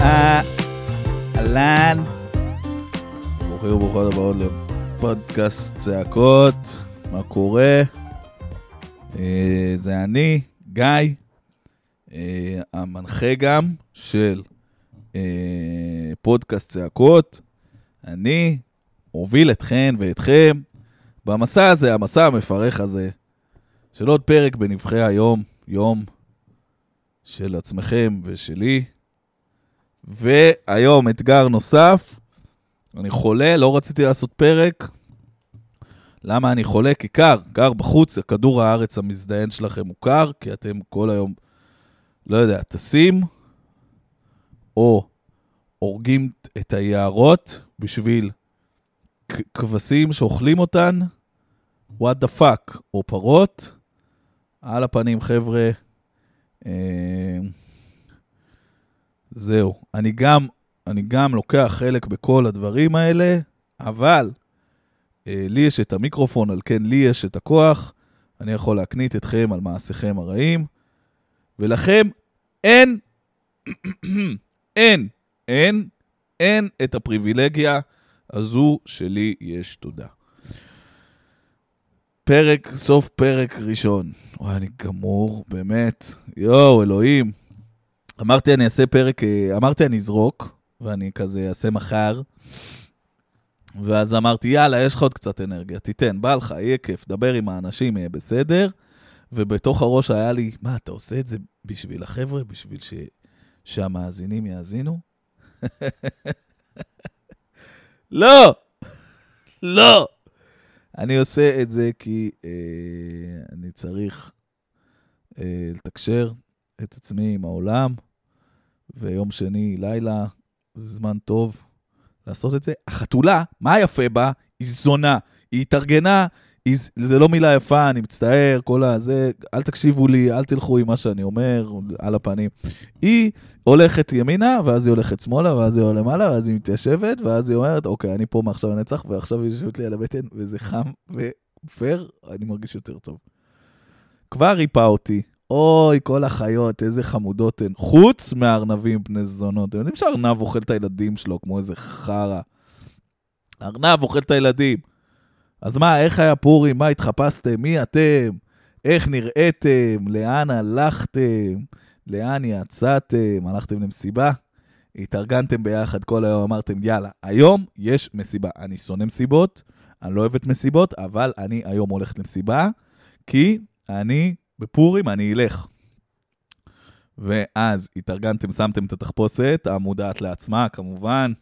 אהלן. ברוכים וברוכות הבאות לפודקאסט צעקות, מה קורה? אה, זה אני, גיא, אה, המנחה גם של אה, פודקאסט צעקות. אני אוביל אתכן ואתכם במסע הזה, המסע המפרך הזה, של עוד פרק בנבחי היום, יום של עצמכם ושלי. והיום אתגר נוסף, אני חולה, לא רציתי לעשות פרק. למה אני חולה? כי קר, קר בחוץ, כדור הארץ המזדיין שלכם הוא קר, כי אתם כל היום, לא יודע, טסים, או הורגים את היערות בשביל כבשים שאוכלים אותן, what the fuck, או פרות, על הפנים, חבר'ה. אה, זהו. אני גם, אני גם לוקח חלק בכל הדברים האלה, אבל אה, לי יש את המיקרופון, על כן לי יש את הכוח, אני יכול להקנית אתכם על מעשיכם הרעים, ולכם אין, אין, אין, אין את הפריבילגיה הזו שלי יש תודה. פרק, סוף פרק ראשון. וואי, אני גמור, באמת. יואו, אלוהים. אמרתי אני אעשה פרק, אה, אמרתי אני אזרוק, ואני כזה אעשה מחר. ואז אמרתי, יאללה, יש לך עוד קצת אנרגיה, תיתן, בא לך, יהיה כיף, דבר עם האנשים, יהיה בסדר. ובתוך הראש היה לי, מה, אתה עושה את זה בשביל החבר'ה, בשביל ש... שהמאזינים יאזינו? לא! לא! אני עושה את זה כי אה, אני צריך אה, לתקשר את עצמי עם העולם, ויום שני, לילה, זה זמן טוב לעשות את זה. החתולה, מה יפה בה? היא זונה. היא התארגנה, זה לא מילה יפה, אני מצטער, כל הזה, אל תקשיבו לי, אל תלכו עם מה שאני אומר, על הפנים. היא הולכת ימינה, ואז היא הולכת שמאלה, ואז היא עולה למעלה, ואז היא מתיישבת, ואז היא אומרת, אוקיי, אני פה מעכשיו לנצח, ועכשיו היא יושבת לי על הבטן, וזה חם ופייר, אני מרגיש יותר טוב. כבר ריפא אותי, אוי, כל החיות, איזה חמודות הן. חוץ מהארנבים בני זונות. אתם יודעים שהארנב אוכל את הילדים שלו כמו איזה חרא. הארנב אוכל את הילדים. אז מה, איך היה פורים? מה התחפשתם? מי אתם? איך נראיתם? לאן הלכתם? לאן יצאתם? הלכתם למסיבה? התארגנתם ביחד כל היום, אמרתם, יאללה, היום יש מסיבה. אני שונא מסיבות, אני לא אוהב את מסיבות, אבל אני היום הולכת למסיבה, כי אני בפורים אני אלך. ואז התארגנתם, שמתם את התחפושת, המודעת לעצמה כמובן,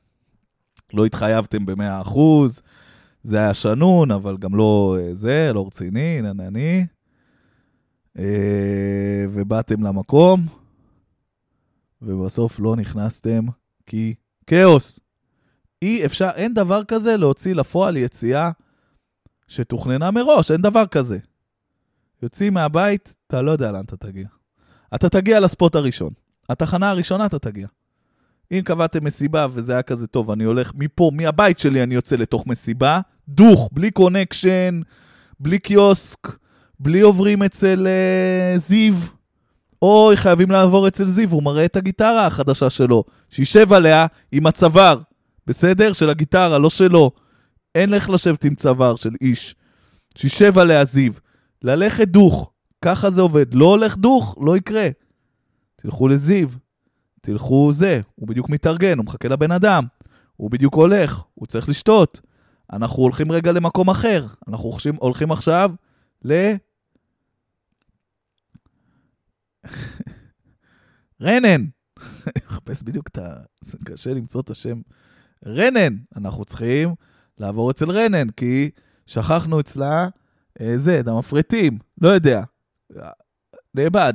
לא התחייבתם ב-100%, זה היה שנון, אבל גם לא אה, זה, לא רציני, ננני. אה, ובאתם למקום, ובסוף לא נכנסתם כי כאוס. אי אפשר, אין דבר כזה להוציא לפועל יציאה שתוכננה מראש, אין דבר כזה. יוצאים מהבית, אתה לא יודע לאן אתה תגיע. אתה תגיע לספוט הראשון. התחנה הראשונה אתה תגיע. אם קבעתם מסיבה וזה היה כזה טוב, אני הולך מפה, מהבית שלי אני יוצא לתוך מסיבה, דוך, בלי קונקשן, בלי קיוסק, בלי עוברים אצל uh, זיו. אוי, חייבים לעבור אצל זיו, הוא מראה את הגיטרה החדשה שלו, שישב עליה עם הצוואר, בסדר? של הגיטרה, לא שלו. אין לך לשבת עם צוואר של איש. שישב עליה זיו. ללכת דוך, ככה זה עובד. לא הולך דוך, לא יקרה. תלכו לזיו, תלכו זה, הוא בדיוק מתארגן, הוא מחכה לבן אדם, הוא בדיוק הולך, הוא צריך לשתות. אנחנו הולכים רגע למקום אחר, אנחנו הולכים, עכשיו ל... רנן. אני מחפש בדיוק את ה... זה קשה למצוא את השם. רנן. אנחנו צריכים לעבור אצל רנן, כי שכחנו אצלה אה, זה, את המפרטים, לא יודע. נאבד.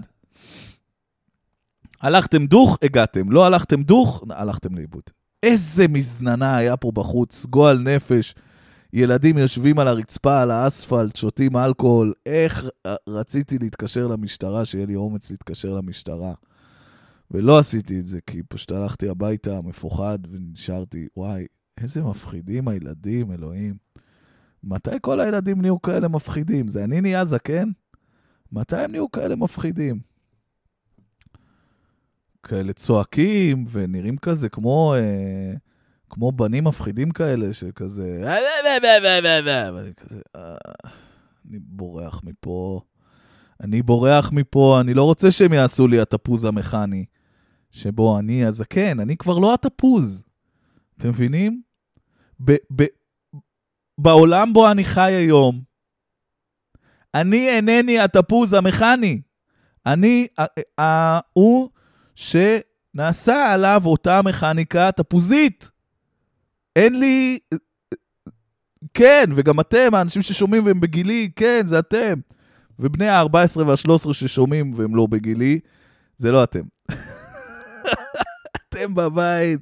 הלכתם דוך, הגעתם. לא הלכתם דוך, הלכתם לאיבוד. איזה מזננה היה פה בחוץ, גועל נפש. ילדים יושבים על הרצפה, על האספלט, שותים אלכוהול. איך רציתי להתקשר למשטרה, שיהיה לי אומץ להתקשר למשטרה. ולא עשיתי את זה, כי פשוט הלכתי הביתה מפוחד ונשארתי, וואי, איזה מפחידים הילדים, אלוהים. מתי כל הילדים נהיו כאלה מפחידים? זה אני נהיה זקן? מתי הם נהיו כאלה מפחידים? כאלה צועקים ונראים כזה כמו, אה, כמו בנים מפחידים כאלה, שכזה... ואני כזה... אה, אני בורח מפה. אני בורח מפה, אני לא רוצה שהם יעשו לי התפוז המכני, שבו אני הזקן, אני כבר לא התפוז. אתם מבינים? ב- ב- בעולם בו אני חי היום, אני אינני התפוז המכני. אני ההוא שנעשה עליו אותה מכניקה תפוזית. אין לי... כן, וגם אתם, האנשים ששומעים והם בגילי, כן, זה אתם. ובני ה-14 וה-13 ששומעים והם לא בגילי, זה לא אתם. אתם בבית,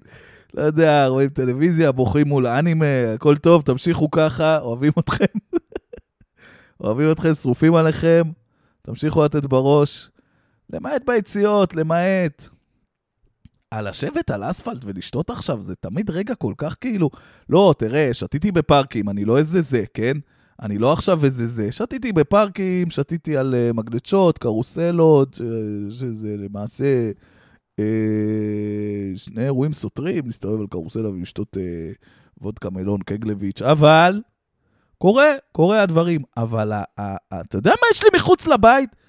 לא יודע, רואים טלוויזיה, בוכים מול האנימה, הכל טוב, תמשיכו ככה, אוהבים אתכם. אוהבים אתכם, שרופים עליכם, תמשיכו לתת בראש. למעט ביציאות, למעט. על לשבת על אספלט ולשתות עכשיו, זה תמיד רגע כל כך כאילו... לא, תראה, שתיתי בפארקים, אני לא איזה זה, כן? אני לא עכשיו איזה זה. שתיתי בפארקים, שתיתי על uh, מגלשות, קרוסלות, שזה למעשה uh, שני אירועים סותרים, להסתובב על קרוסלה ולשתות uh, וודקה מלון קגלביץ', אבל קורה, קורה הדברים. אבל אתה יודע מה יש לי מחוץ לבית?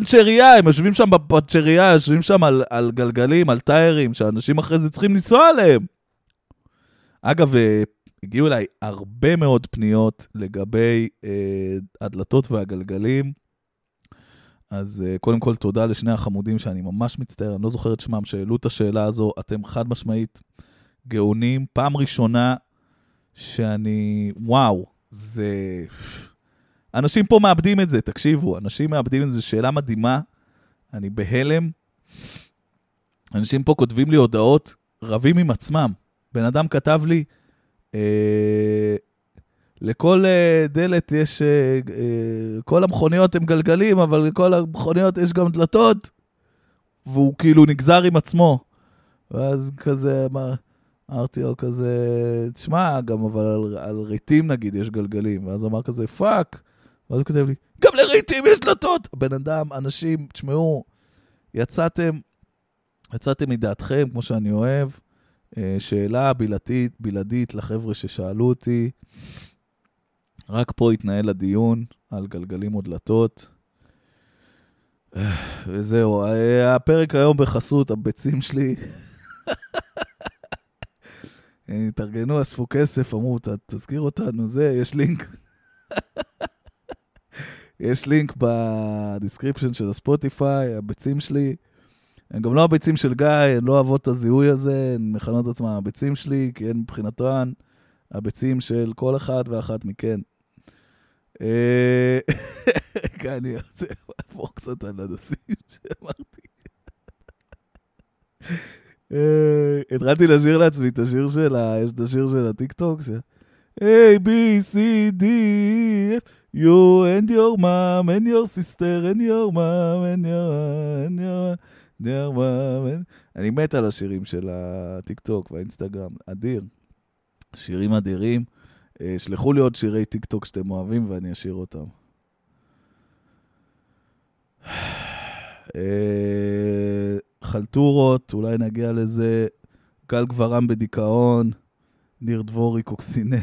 פנצ'ריה, הם יושבים שם בפנצ'ריה, יושבים שם על, על גלגלים, על טיירים, שאנשים אחרי זה צריכים לנסוע עליהם. אגב, אה, הגיעו אליי הרבה מאוד פניות לגבי אה, הדלתות והגלגלים. אז אה, קודם כל, תודה לשני החמודים שאני ממש מצטער, אני לא זוכר את שמם, שהעלו את השאלה הזו. אתם חד משמעית גאונים. פעם ראשונה שאני, וואו, זה... אנשים פה מאבדים את זה, תקשיבו, אנשים מאבדים את זה, זו שאלה מדהימה, אני בהלם. אנשים פה כותבים לי הודעות, רבים עם עצמם. בן אדם כתב לי, אה, לכל אה, דלת יש, אה, אה, כל המכוניות הן גלגלים, אבל לכל המכוניות יש גם דלתות, והוא כאילו נגזר עם עצמו. ואז כזה, מה... אמרתי לו כזה, תשמע, גם אבל על, על רהיטים נגיד יש גלגלים. ואז אמר כזה, fuck. ואז הוא כותב לי, גם לרהיטים יש דלתות! בן אדם, אנשים, תשמעו, יצאתם, יצאתם מדעתכם, כמו שאני אוהב. אה, שאלה בלעדית, בלעדית לחבר'ה ששאלו אותי. רק פה התנהל הדיון על גלגלים או דלתות. אה, וזהו, אה, הפרק היום בחסות הביצים שלי. התארגנו, אספו כסף, אמרו, תזכיר אותנו, זה, יש לינק. יש לינק ב description של הספוטיפיי, הביצים שלי. הם גם לא הביצים של גיא, הן לא אוהבות את הזיהוי הזה, הן מכנות עצמן הביצים שלי, כי הן מבחינתן הביצים של כל אחד ואחת מכן. אה, אני רוצה לעבור קצת על הנושאים שאמרתי. אה, התחלתי לשיר לעצמי את השיר של ה... יש את השיר של הטיקטוק, ש... A, B, C, D, F, you and your mom and your sister and your mom and your... and your... your mom אני מת על השירים של הטיקטוק והאינסטגרם, אדיר. שירים אדירים. אה, שלחו לי עוד שירי טיקטוק שאתם אוהבים ואני אשאיר אותם. אה, חלטורות, אולי נגיע לזה. גל גברם בדיכאון, ניר דבורי קוקסינל.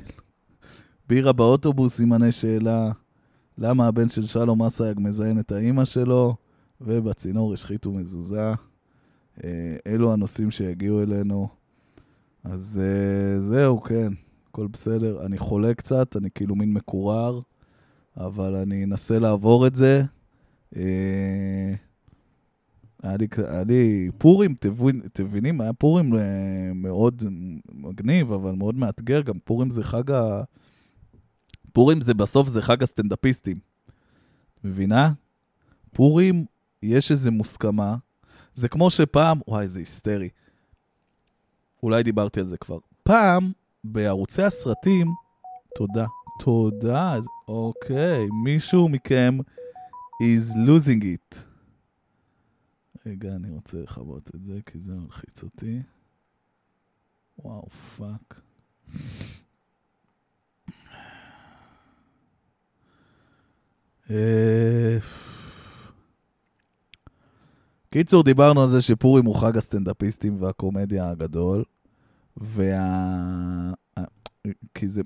בירה באוטובוס, סימני שאלה. למה הבן של שלום אסייג מזיין את האימא שלו, ובצינור השחיתו מזוזה. אה, אלו הנושאים שהגיעו אלינו. אז אה, זהו, כן, הכל בסדר. אני חולה קצת, אני כאילו מין מקורר, אבל אני אנסה לעבור את זה. אה, היה לי, היה לי פורים, אתם מבינים? היה פורים מאוד מגניב, אבל מאוד מאתגר. גם פורים זה חג ה... פורים זה בסוף זה חג הסטנדאפיסטים. מבינה? פורים, יש איזו מוסכמה. זה כמו שפעם, וואי, זה היסטרי. אולי דיברתי על זה כבר. פעם, בערוצי הסרטים, תודה, תודה, אוקיי, מישהו מכם is losing it. רגע, אני רוצה לכבות את זה, כי זה מלחיץ אותי. וואו, fuck. קיצור, דיברנו על זה שפורים הוא חג הסטנדאפיסטים והקומדיה הגדול, וה... כי זה...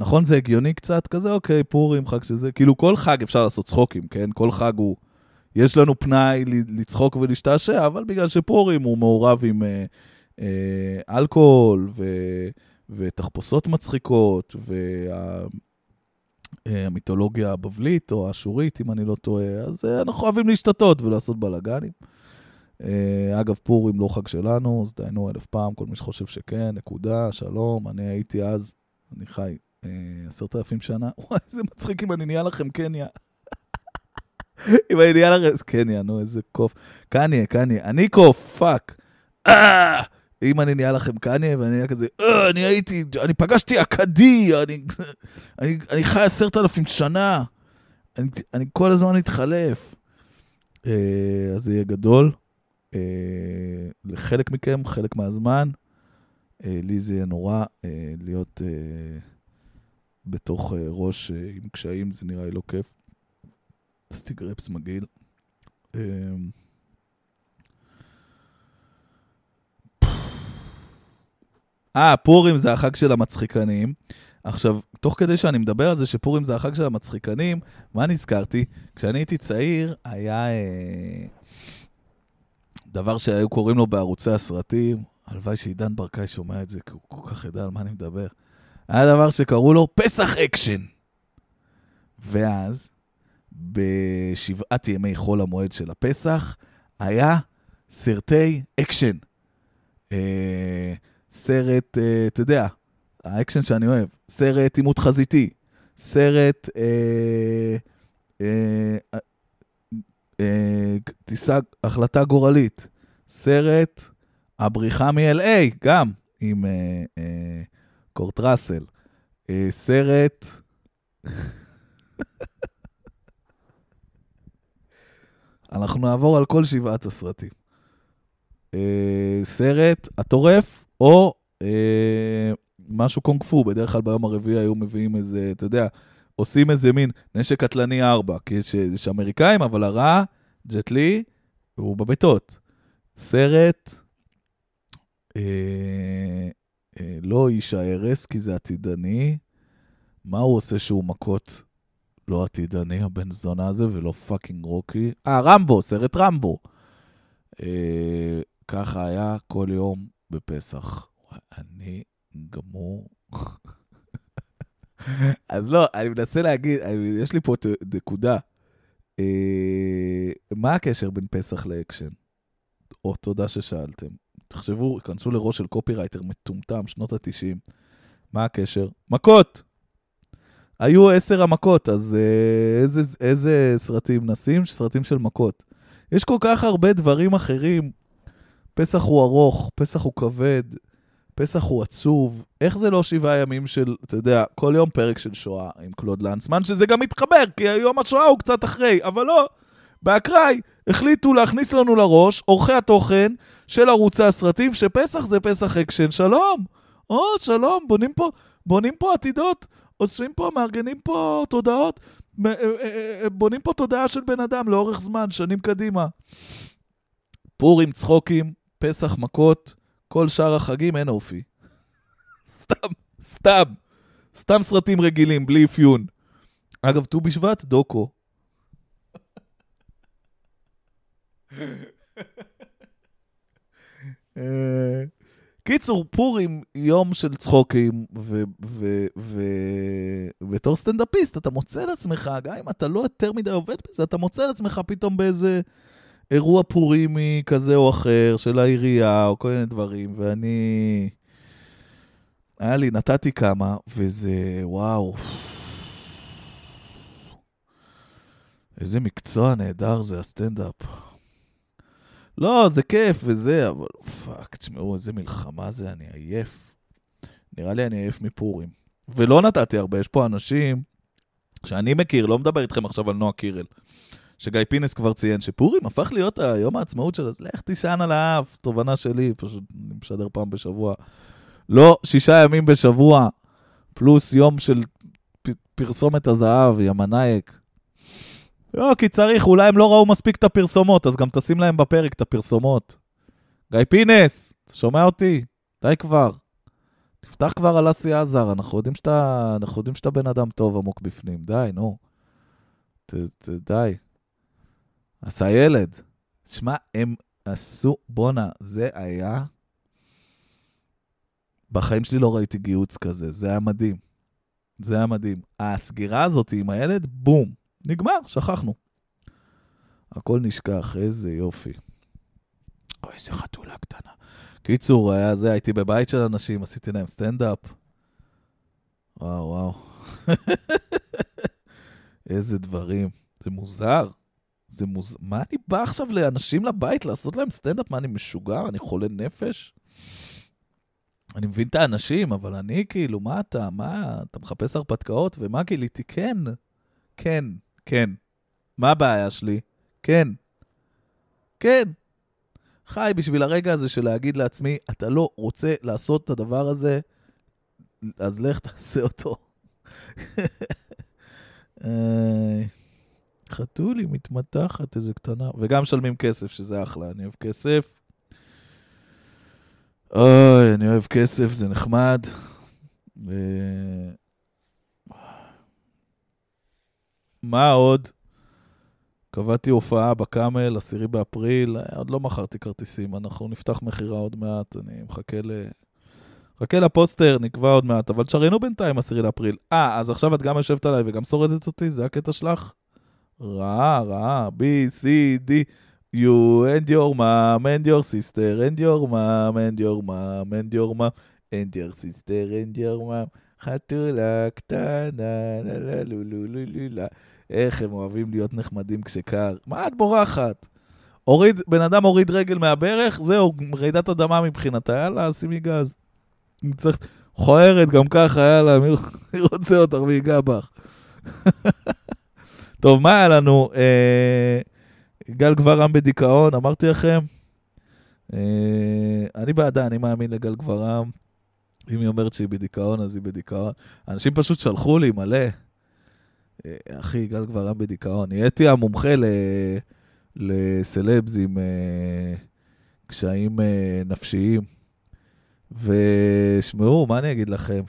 נכון, זה הגיוני קצת כזה, אוקיי, פורים, חג שזה, כאילו כל חג אפשר לעשות צחוקים, כן? כל חג הוא... יש לנו פנאי לצחוק ולהשתעשע, אבל בגלל שפורים הוא מעורב עם אה, אה, אלכוהול ו, ותחפושות מצחיקות, והמיתולוגיה הבבלית או האשורית, אם אני לא טועה, אז אה, אנחנו אוהבים להשתתות ולעשות בלאגנים. אה, אגב, פורים לא חג שלנו, אז דיינו אלף פעם, כל מי שחושב שכן, נקודה, שלום, אני הייתי אז, אני חי אה, עשרת אלפים שנה, וואי, איזה מצחיק אם אני נהיה לכם קניה. אם אני נהיה לכם, קניה, נו, איזה קוף. קניה, קניה, אני קוף, פאק. אה! אם אני נהיה לכם קניה, ואני נהיה כזה, אה, אני הייתי, אני פגשתי אכדי, אני, אני, אני חי עשרת אלפים שנה, אני, אני כל הזמן מתחלף. אז זה יהיה גדול. לחלק מכם, חלק מהזמן. לי זה יהיה נורא להיות בתוך ראש עם קשיים, זה נראה לי לא כיף. סטיג רפס מגעיל. אמ, אה, פורים זה החג של המצחיקנים. עכשיו, תוך כדי שאני מדבר על זה שפורים זה החג של המצחיקנים, מה נזכרתי? כשאני הייתי צעיר, היה אה, דבר שהיו קוראים לו בערוצי הסרטים, הלוואי שעידן ברקאי שומע את זה, כי הוא כל כך ידע על מה אני מדבר. היה דבר שקראו לו פסח אקשן. ואז בשבעת ימי חול המועד של הפסח, היה סרטי אקשן. אה, סרט, אה, אתה יודע, האקשן שאני אוהב, סרט עימות חזיתי, סרט אה, אה, טיסה, החלטה גורלית, סרט הבריחה מ-LA, גם עם קורט ראסל, סרט... אנחנו נעבור על כל שבעת הסרטים. סרט הטורף, או אה, משהו קונג פו, בדרך כלל ביום הרביעי היו מביאים איזה, אתה יודע, עושים איזה מין נשק קטלני 4, כי יש, יש אמריקאים, אבל הרע, ג'ט לי, הוא בביתות. סרט, אה, אה, לא איש ההרס, כי זה עתידני. מה הוא עושה שהוא מכות לא עתידני, הבן זונה הזה, ולא fucking רוקי. אה, רמבו, סרט רמבו. אה, ככה היה כל יום בפסח. אני גמור. אז לא, אני מנסה להגיד, יש לי פה נקודה. אה, מה הקשר בין פסח לאקשן? או, תודה ששאלתם. תחשבו, כנסו לראש של קופירייטר מטומטם, שנות ה-90. מה הקשר? מכות! היו עשר המכות, אז אה, איזה, איזה סרטים נשים? סרטים של מכות. יש כל כך הרבה דברים אחרים. פסח הוא ארוך, פסח הוא כבד, פסח הוא עצוב. איך זה לא שבעה ימים של, אתה יודע, כל יום פרק של שואה עם קלוד לנסמן, שזה גם מתחבר, כי יום השואה הוא קצת אחרי, אבל לא. באקראי החליטו להכניס לנו לראש עורכי התוכן של ערוצי הסרטים, שפסח זה פסח אקשן. שלום! או, שלום, בונים פה, בונים פה עתידות. אוספים פה, מארגנים פה תודעות, אה, אה, אה, בונים פה תודעה של בן אדם לאורך זמן, שנים קדימה. פורים, צחוקים, פסח, מכות, כל שאר החגים אין אופי. סתם, סתם. סתם סרטים רגילים, בלי אפיון. אגב, ט"ו בשבט, דוקו. קיצור, פורים, יום של צחוקים, ובתור סטנדאפיסט אתה מוצא את עצמך, גם אם אתה לא יותר מדי עובד בזה, אתה מוצא את עצמך פתאום באיזה אירוע פורימי כזה או אחר של העירייה, או כל מיני דברים, ואני... היה לי, נתתי כמה, וזה, וואו. איזה מקצוע נהדר זה הסטנדאפ. לא, זה כיף וזה, אבל fuck, תשמעו, איזה מלחמה זה, אני עייף. נראה לי אני עייף מפורים. ולא נתתי הרבה, יש פה אנשים שאני מכיר, לא מדבר איתכם עכשיו על נועה קירל, שגיא פינס כבר ציין שפורים הפך להיות יום העצמאות שלה, אז לך תישן על האף, תובנה שלי, פשוט אני משדר פעם בשבוע. לא שישה ימים בשבוע, פלוס יום של פ- פרסומת הזהב, יא מנאייק. לא, כי צריך, אולי הם לא ראו מספיק את הפרסומות, אז גם תשים להם בפרק את הפרסומות. גיא פינס, אתה שומע אותי? די כבר. תפתח כבר על אסי עזר, אנחנו יודעים שאתה, אנחנו יודעים שאתה בן אדם טוב עמוק בפנים. די, נו. ת, ת, די. עשה ילד. שמע, הם עשו, בואנה, זה היה... בחיים שלי לא ראיתי גיוץ כזה, זה היה מדהים. זה היה מדהים. הסגירה הזאת עם הילד, בום, נגמר, שכחנו. הכל נשכח, איזה יופי. אוי, איזה חתולה קטנה. קיצור, היה זה, הייתי בבית של אנשים, עשיתי להם סטנדאפ. וואו, וואו. איזה דברים. זה מוזר. זה מוזר. מה אני בא עכשיו לאנשים לבית לעשות להם סטנדאפ? מה, אני משוגע? אני חולה נפש? אני מבין את האנשים, אבל אני כאילו, מה אתה? מה? אתה מחפש הרפתקאות? ומה גיליתי? כן, כן, כן. מה הבעיה שלי? כן. כן. חי בשביל הרגע הזה של להגיד לעצמי, אתה לא רוצה לעשות את הדבר הזה, אז לך תעשה אותו. חתולי מתמתחת, איזה קטנה. וגם משלמים כסף, שזה אחלה, אני אוהב כסף. אוי, אני אוהב כסף, זה נחמד. ו... מה עוד? קבעתי הופעה בקאמל, עשירי באפריל, עוד לא מכרתי כרטיסים, אנחנו נפתח מכירה עוד מעט, אני מחכה ל... מחכה לפוסטר, נקבע עוד מעט, אבל תשריינו בינתיים עשירי לאפריל. אה, אז עכשיו את גם יושבת עליי וגם שורדת אותי, זה הקטע שלך? רעה, רעה, B, C, D, you and your mom and your sister and your mom and your mom and your mom and your sister and your mom. חתולה קטנה, לה לה לו לו לו לו לה. איך הם אוהבים להיות נחמדים כשקר. מה את בורחת? הוריד, בן אדם הוריד רגל מהברך, זהו, רעידת אדמה מבחינתה, יאללה, שימי גז. אם צריך, כוערת גם ככה, יאללה, מי רוצה אותך ויגע בך. טוב, מה היה לנו? אה, גל גברם בדיכאון, אמרתי לכם? אה, אני בעדה, אני מאמין לגל גברם. אם היא אומרת שהיא בדיכאון, אז היא בדיכאון. אנשים פשוט שלחו לי מלא. אה, אחי, גל גברם בדיכאון. נהייתי המומחה ל... לסלבס עם אה, קשיים אה, נפשיים. ושמעו, מה אני אגיד לכם?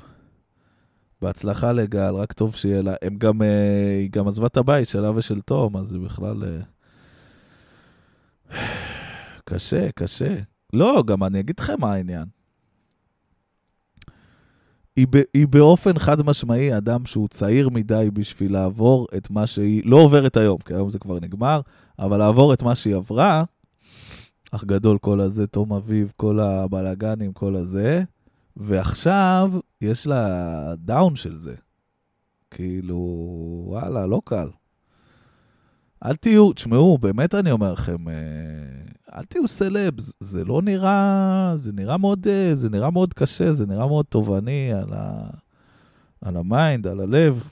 בהצלחה לגל, רק טוב שיהיה לה. הם גם, אה, היא גם עזבה את הבית שלה ושל תום, אז זה בכלל... אה, קשה, קשה. לא, גם אני אגיד לכם מה העניין. היא, היא באופן חד משמעי אדם שהוא צעיר מדי בשביל לעבור את מה שהיא, לא עוברת היום, כי היום זה כבר נגמר, אבל לעבור את מה שהיא עברה, אח גדול כל הזה, תום אביב, כל הבלאגנים, כל הזה, ועכשיו יש לה down של זה. כאילו, וואלה, לא קל. אל תהיו, תשמעו, באמת אני אומר לכם, אה, אל תהיו סלבס, זה לא נראה, זה נראה מאוד, אה, זה נראה מאוד קשה, זה נראה מאוד תובעני על, על ה mind, על הלב.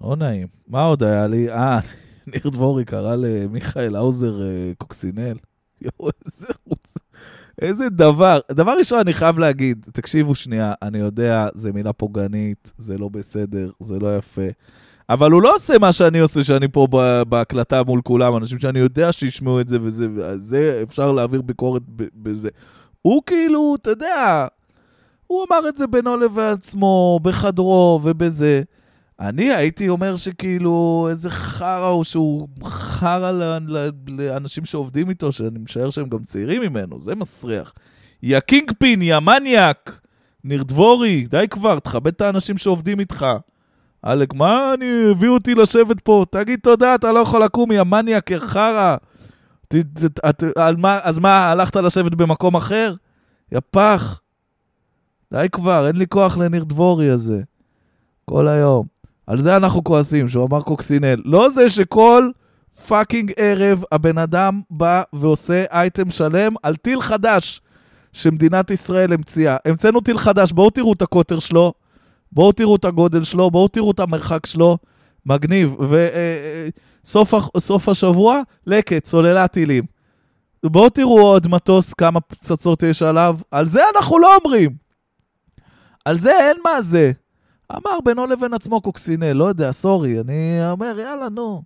לא נעים. מה עוד היה לי? אה, ניר דבורי קרא למיכאל האוזר אה, קוקסינל. יואו, איזה חוץ... איזה דבר. דבר ראשון, אני חייב להגיד, תקשיבו שנייה, אני יודע, זו מילה פוגענית, זה לא בסדר, זה לא יפה. אבל הוא לא עושה מה שאני עושה, שאני פה בהקלטה מול כולם, אנשים שאני יודע שישמעו את זה וזה, זה אפשר להעביר ביקורת בזה. הוא כאילו, אתה יודע, הוא אמר את זה בינו לבין עצמו, בחדרו ובזה. אני הייתי אומר שכאילו, איזה חרא הוא שהוא חרא לאנשים שעובדים איתו, שאני משער שהם גם צעירים ממנו, זה מסריח. יא kingpin, יא מניאק, ניר דבורי, די כבר, תכבד את האנשים שעובדים איתך. עלק, מה אני, הביאו אותי לשבת פה? תגיד תודה, אתה לא יכול לקום, יא מניאק, יא חרא. אז מה, הלכת לשבת במקום אחר? יא פח. די כבר, אין לי כוח לניר דבורי הזה. כל היום. על זה אנחנו כועסים, שהוא אמר קוקסינל. לא זה שכל fucking ערב הבן אדם בא ועושה אייטם שלם על טיל חדש שמדינת ישראל המציאה. המצאנו טיל חדש, בואו תראו את הקוטר שלו, בואו תראו את הגודל שלו, בואו תראו את המרחק שלו. מגניב. וסוף השבוע, לקט, סוללת טילים. בואו תראו עוד מטוס, כמה פצצות יש עליו. על זה אנחנו לא אומרים. על זה אין מה זה. אמר בינו לבין עצמו קוקסינל, לא יודע, סורי, אני אומר, יאללה, נו.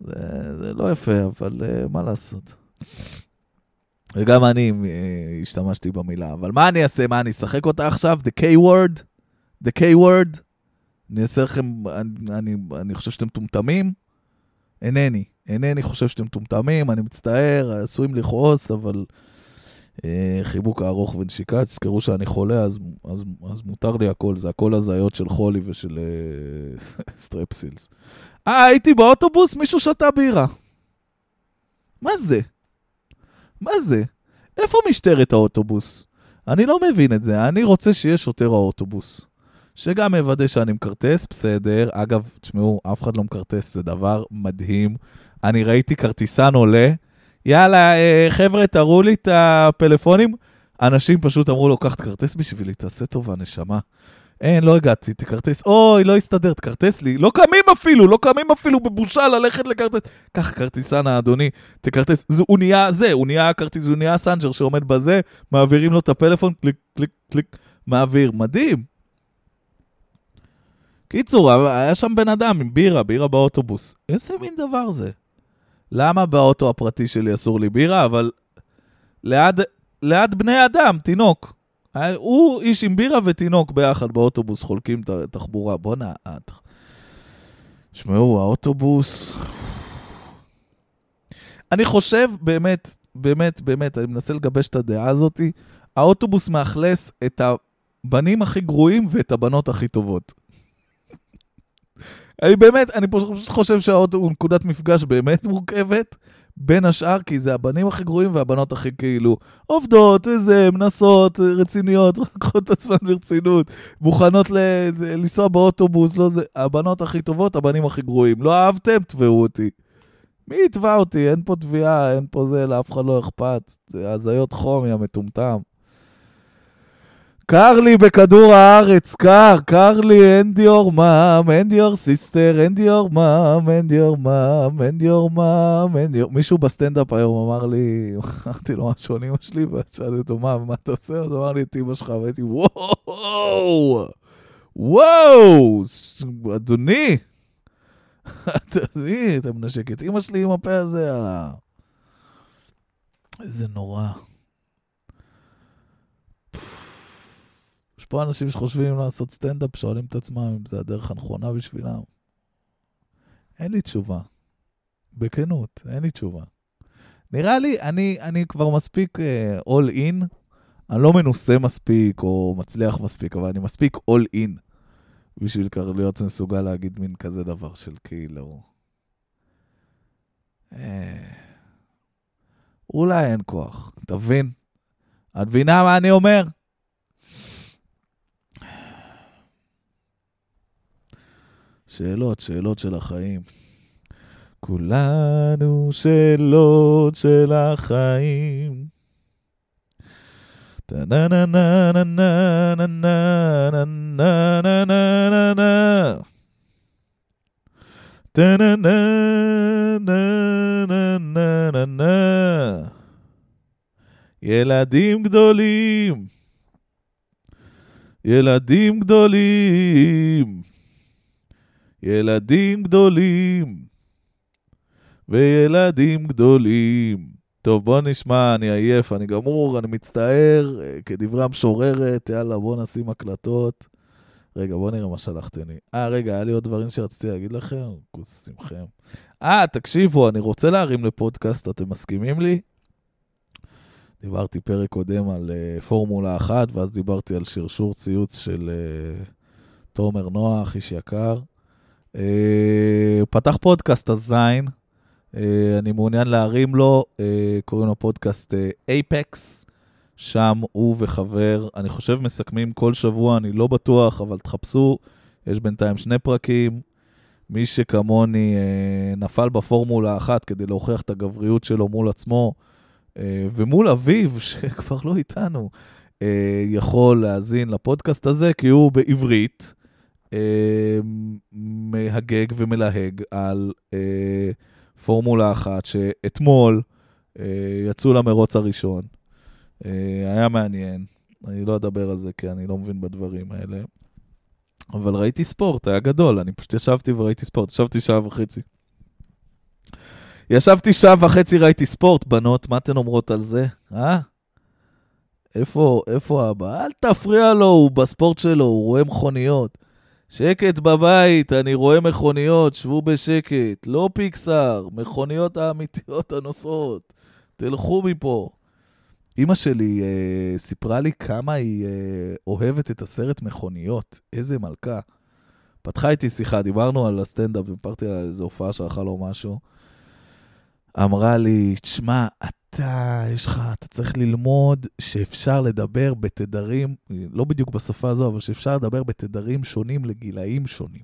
זה, זה לא יפה, אבל uh, מה לעשות. וגם אני uh, השתמשתי במילה, אבל מה אני אעשה? מה, אני אשחק אותה עכשיו? The K-word? The K-word? אני אעשה לכם, אני, אני, אני חושב שאתם מטומטמים? אינני. אינני חושב שאתם מטומטמים, אני מצטער, עשויים לכעוס, אבל חיבוק הארוך ונשיקה, תזכרו שאני חולה, אז, אז, אז מותר לי הכל, זה הכל הזיות של חולי ושל אה, סטרפסילס. אה, הייתי באוטובוס, מישהו שתה בירה. מה זה? מה זה? איפה משטרת האוטובוס? אני לא מבין את זה, אני רוצה שיהיה שוטר האוטובוס. שגם יוודא שאני מקרטס, בסדר. אגב, תשמעו, אף אחד לא מקרטס, זה דבר מדהים. אני ראיתי כרטיסן עולה, יאללה, אה, חבר'ה, תראו לי את הפלאפונים. אנשים פשוט אמרו לו, קח את כרטס בשבילי, תעשה טובה, נשמה. אין, לא הגעתי, תכרטס. אוי, לא הסתדר, תכרטס לי. לא קמים אפילו, לא קמים אפילו בבושה ללכת לכרטס. קח כרטיסן האדוני, תכרטס. זה, הוא נהיה זה, הוא נהיה הכרטיס, הוא נהיה הסנג'ר שעומד בזה, מעבירים לו את הפלאפון, קליק, קליק, קליק, מעביר. מדהים. קיצור, היה שם בן אדם עם בירה, בירה באוטובוס. איזה מין דבר זה? למה באוטו הפרטי שלי אסור לי בירה, אבל ליד, ליד בני אדם, תינוק. הוא איש עם בירה ותינוק ביחד באוטובוס, חולקים את התחבורה. בואנה, תשמעו, האוטובוס... אני חושב, באמת, באמת, באמת, אני מנסה לגבש את הדעה הזאתי, האוטובוס מאכלס את הבנים הכי גרועים ואת הבנות הכי טובות. אני באמת, אני פשוט חושב שהאוטו הוא נקודת מפגש באמת מורכבת, בין השאר, כי זה הבנים הכי גרועים והבנות הכי כאילו עובדות, וזה, מנסות, רציניות, לקחו את עצמן ברצינות, מוכנות לנסוע באוטובוס, לא זה, הבנות הכי טובות, הבנים הכי גרועים. לא אהבתם? תבעו אותי. מי יתבע אותי? אין פה תביעה, אין פה זה, לאף אחד לא אכפת. זה הזיות חום, יא מטומטם. קר לי בכדור הארץ, קר, קר לי, end your mom, end your sister, end your mom, end your mom, end your mom, end your... מישהו בסטנדאפ היום אמר לי, אמרתי לו משהו על אמא שלי, ושאלתי אותו, מה, מה אתה עושה? אז אמר לי את אמא שלך, והייתי, וואו, וואו, אדוני, אדוני, אתה מנשק את אמא שלי עם הפה הזה, יאללה. איזה נורא. פה אנשים שחושבים לעשות סטנדאפ, שואלים את עצמם אם זה הדרך הנכונה בשבילם. אין לי תשובה. בכנות, אין לי תשובה. נראה לי, אני, אני כבר מספיק uh, all in, אני לא מנוסה מספיק או מצליח מספיק, אבל אני מספיק all in בשביל להיות מסוגל להגיד מין כזה דבר של כאילו... אה, אולי אין כוח, תבין? את מבינה מה אני אומר? שאלות, שאלות של החיים. כולנו שאלות של החיים. ילדים גדולים, ילדים גדולים. ילדים גדולים וילדים גדולים. טוב, בוא נשמע, אני עייף, אני גמור, אני מצטער, כדברי המשוררת, יאללה, בוא נשים הקלטות. רגע, בוא נראה מה שלחתם לי. אה, רגע, היה לי עוד דברים שרציתי להגיד לכם, כוס שמכם. אה, תקשיבו, אני רוצה להרים לפודקאסט, אתם מסכימים לי? דיברתי פרק קודם על uh, פורמולה אחת, ואז דיברתי על שרשור ציוץ של uh, תומר נוח, איש יקר. אה, הוא פתח פודקאסט הזין, אה, אני מעוניין להרים לו, אה, קוראים לו פודקאסט אייפקס, שם הוא וחבר, אני חושב מסכמים כל שבוע, אני לא בטוח, אבל תחפשו, יש בינתיים שני פרקים. מי שכמוני נפל בפורמולה אחת כדי להוכיח את הגבריות שלו מול עצמו ומול אביו, שכבר לא איתנו, יכול להאזין לפודקאסט הזה, כי הוא בעברית. אה, מהגג ומלהג על אה, פורמולה אחת, שאתמול אה, יצאו למרוץ הראשון. אה, היה מעניין. אני לא אדבר על זה כי אני לא מבין בדברים האלה. אבל ראיתי ספורט, היה גדול, אני פשוט ישבתי וראיתי ספורט, ישבתי שעה וחצי. ישבתי שעה וחצי, ראיתי ספורט, בנות, מה אתן אומרות על זה? אה? איפה, איפה אבא? אל תפריע לו, הוא בספורט שלו, הוא רואה מכוניות. שקט בבית, אני רואה מכוניות, שבו בשקט. לא פיקסאר, מכוניות האמיתיות הנוסעות. תלכו מפה. אימא שלי אה, סיפרה לי כמה היא אה, אוהבת את הסרט מכוניות. איזה מלכה. פתחה איתי שיחה, דיברנו על הסטנדאפ, דיברתי על איזו הופעה שערכה לו משהו. אמרה לי, תשמע, אתה, יש לך, אתה צריך ללמוד שאפשר לדבר בתדרים, לא בדיוק בשפה הזו, אבל שאפשר לדבר בתדרים שונים לגילאים שונים.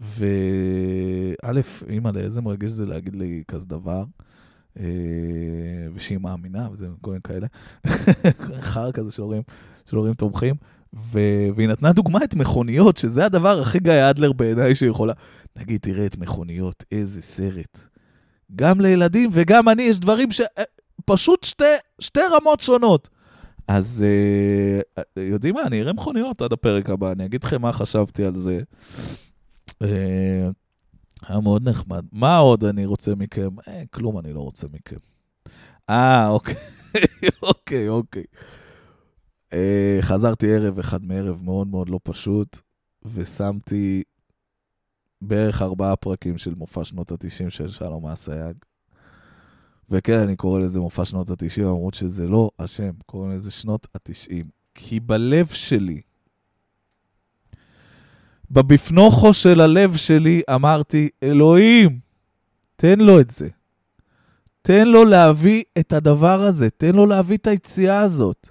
וא', אימא, לאיזה מרגש זה להגיד לי כזה דבר, אה, ושהיא מאמינה, וזה כל מיני כאלה, חר כזה של הורים, של הורים תומכים. ו... והיא נתנה דוגמה את מכוניות, שזה הדבר הכי גיא אדלר בעיניי שיכולה. נגיד, תראה את מכוניות, איזה סרט. גם לילדים וגם אני, יש דברים ש... אה, פשוט שתי, שתי רמות שונות. אז uh, יודעים מה, אני אראה מכוניות עד הפרק הבא, אני אגיד לכם מה חשבתי על זה. Uh, היה מאוד נחמד. מה עוד אני רוצה מכם? אה, כלום אני לא רוצה מכם. אה, אוקיי, אוקיי, אוקיי. Uh, חזרתי ערב אחד מערב מאוד מאוד לא פשוט, ושמתי בערך ארבעה פרקים של מופע שנות ה-90 של שלום אסייג. וכן, אני קורא לזה מופע שנות ה-90, למרות שזה לא השם, קוראים לזה שנות ה-90. כי בלב שלי, בבפנוכו של הלב שלי, אמרתי, אלוהים, תן לו את זה. תן לו להביא את הדבר הזה, תן לו להביא את היציאה הזאת.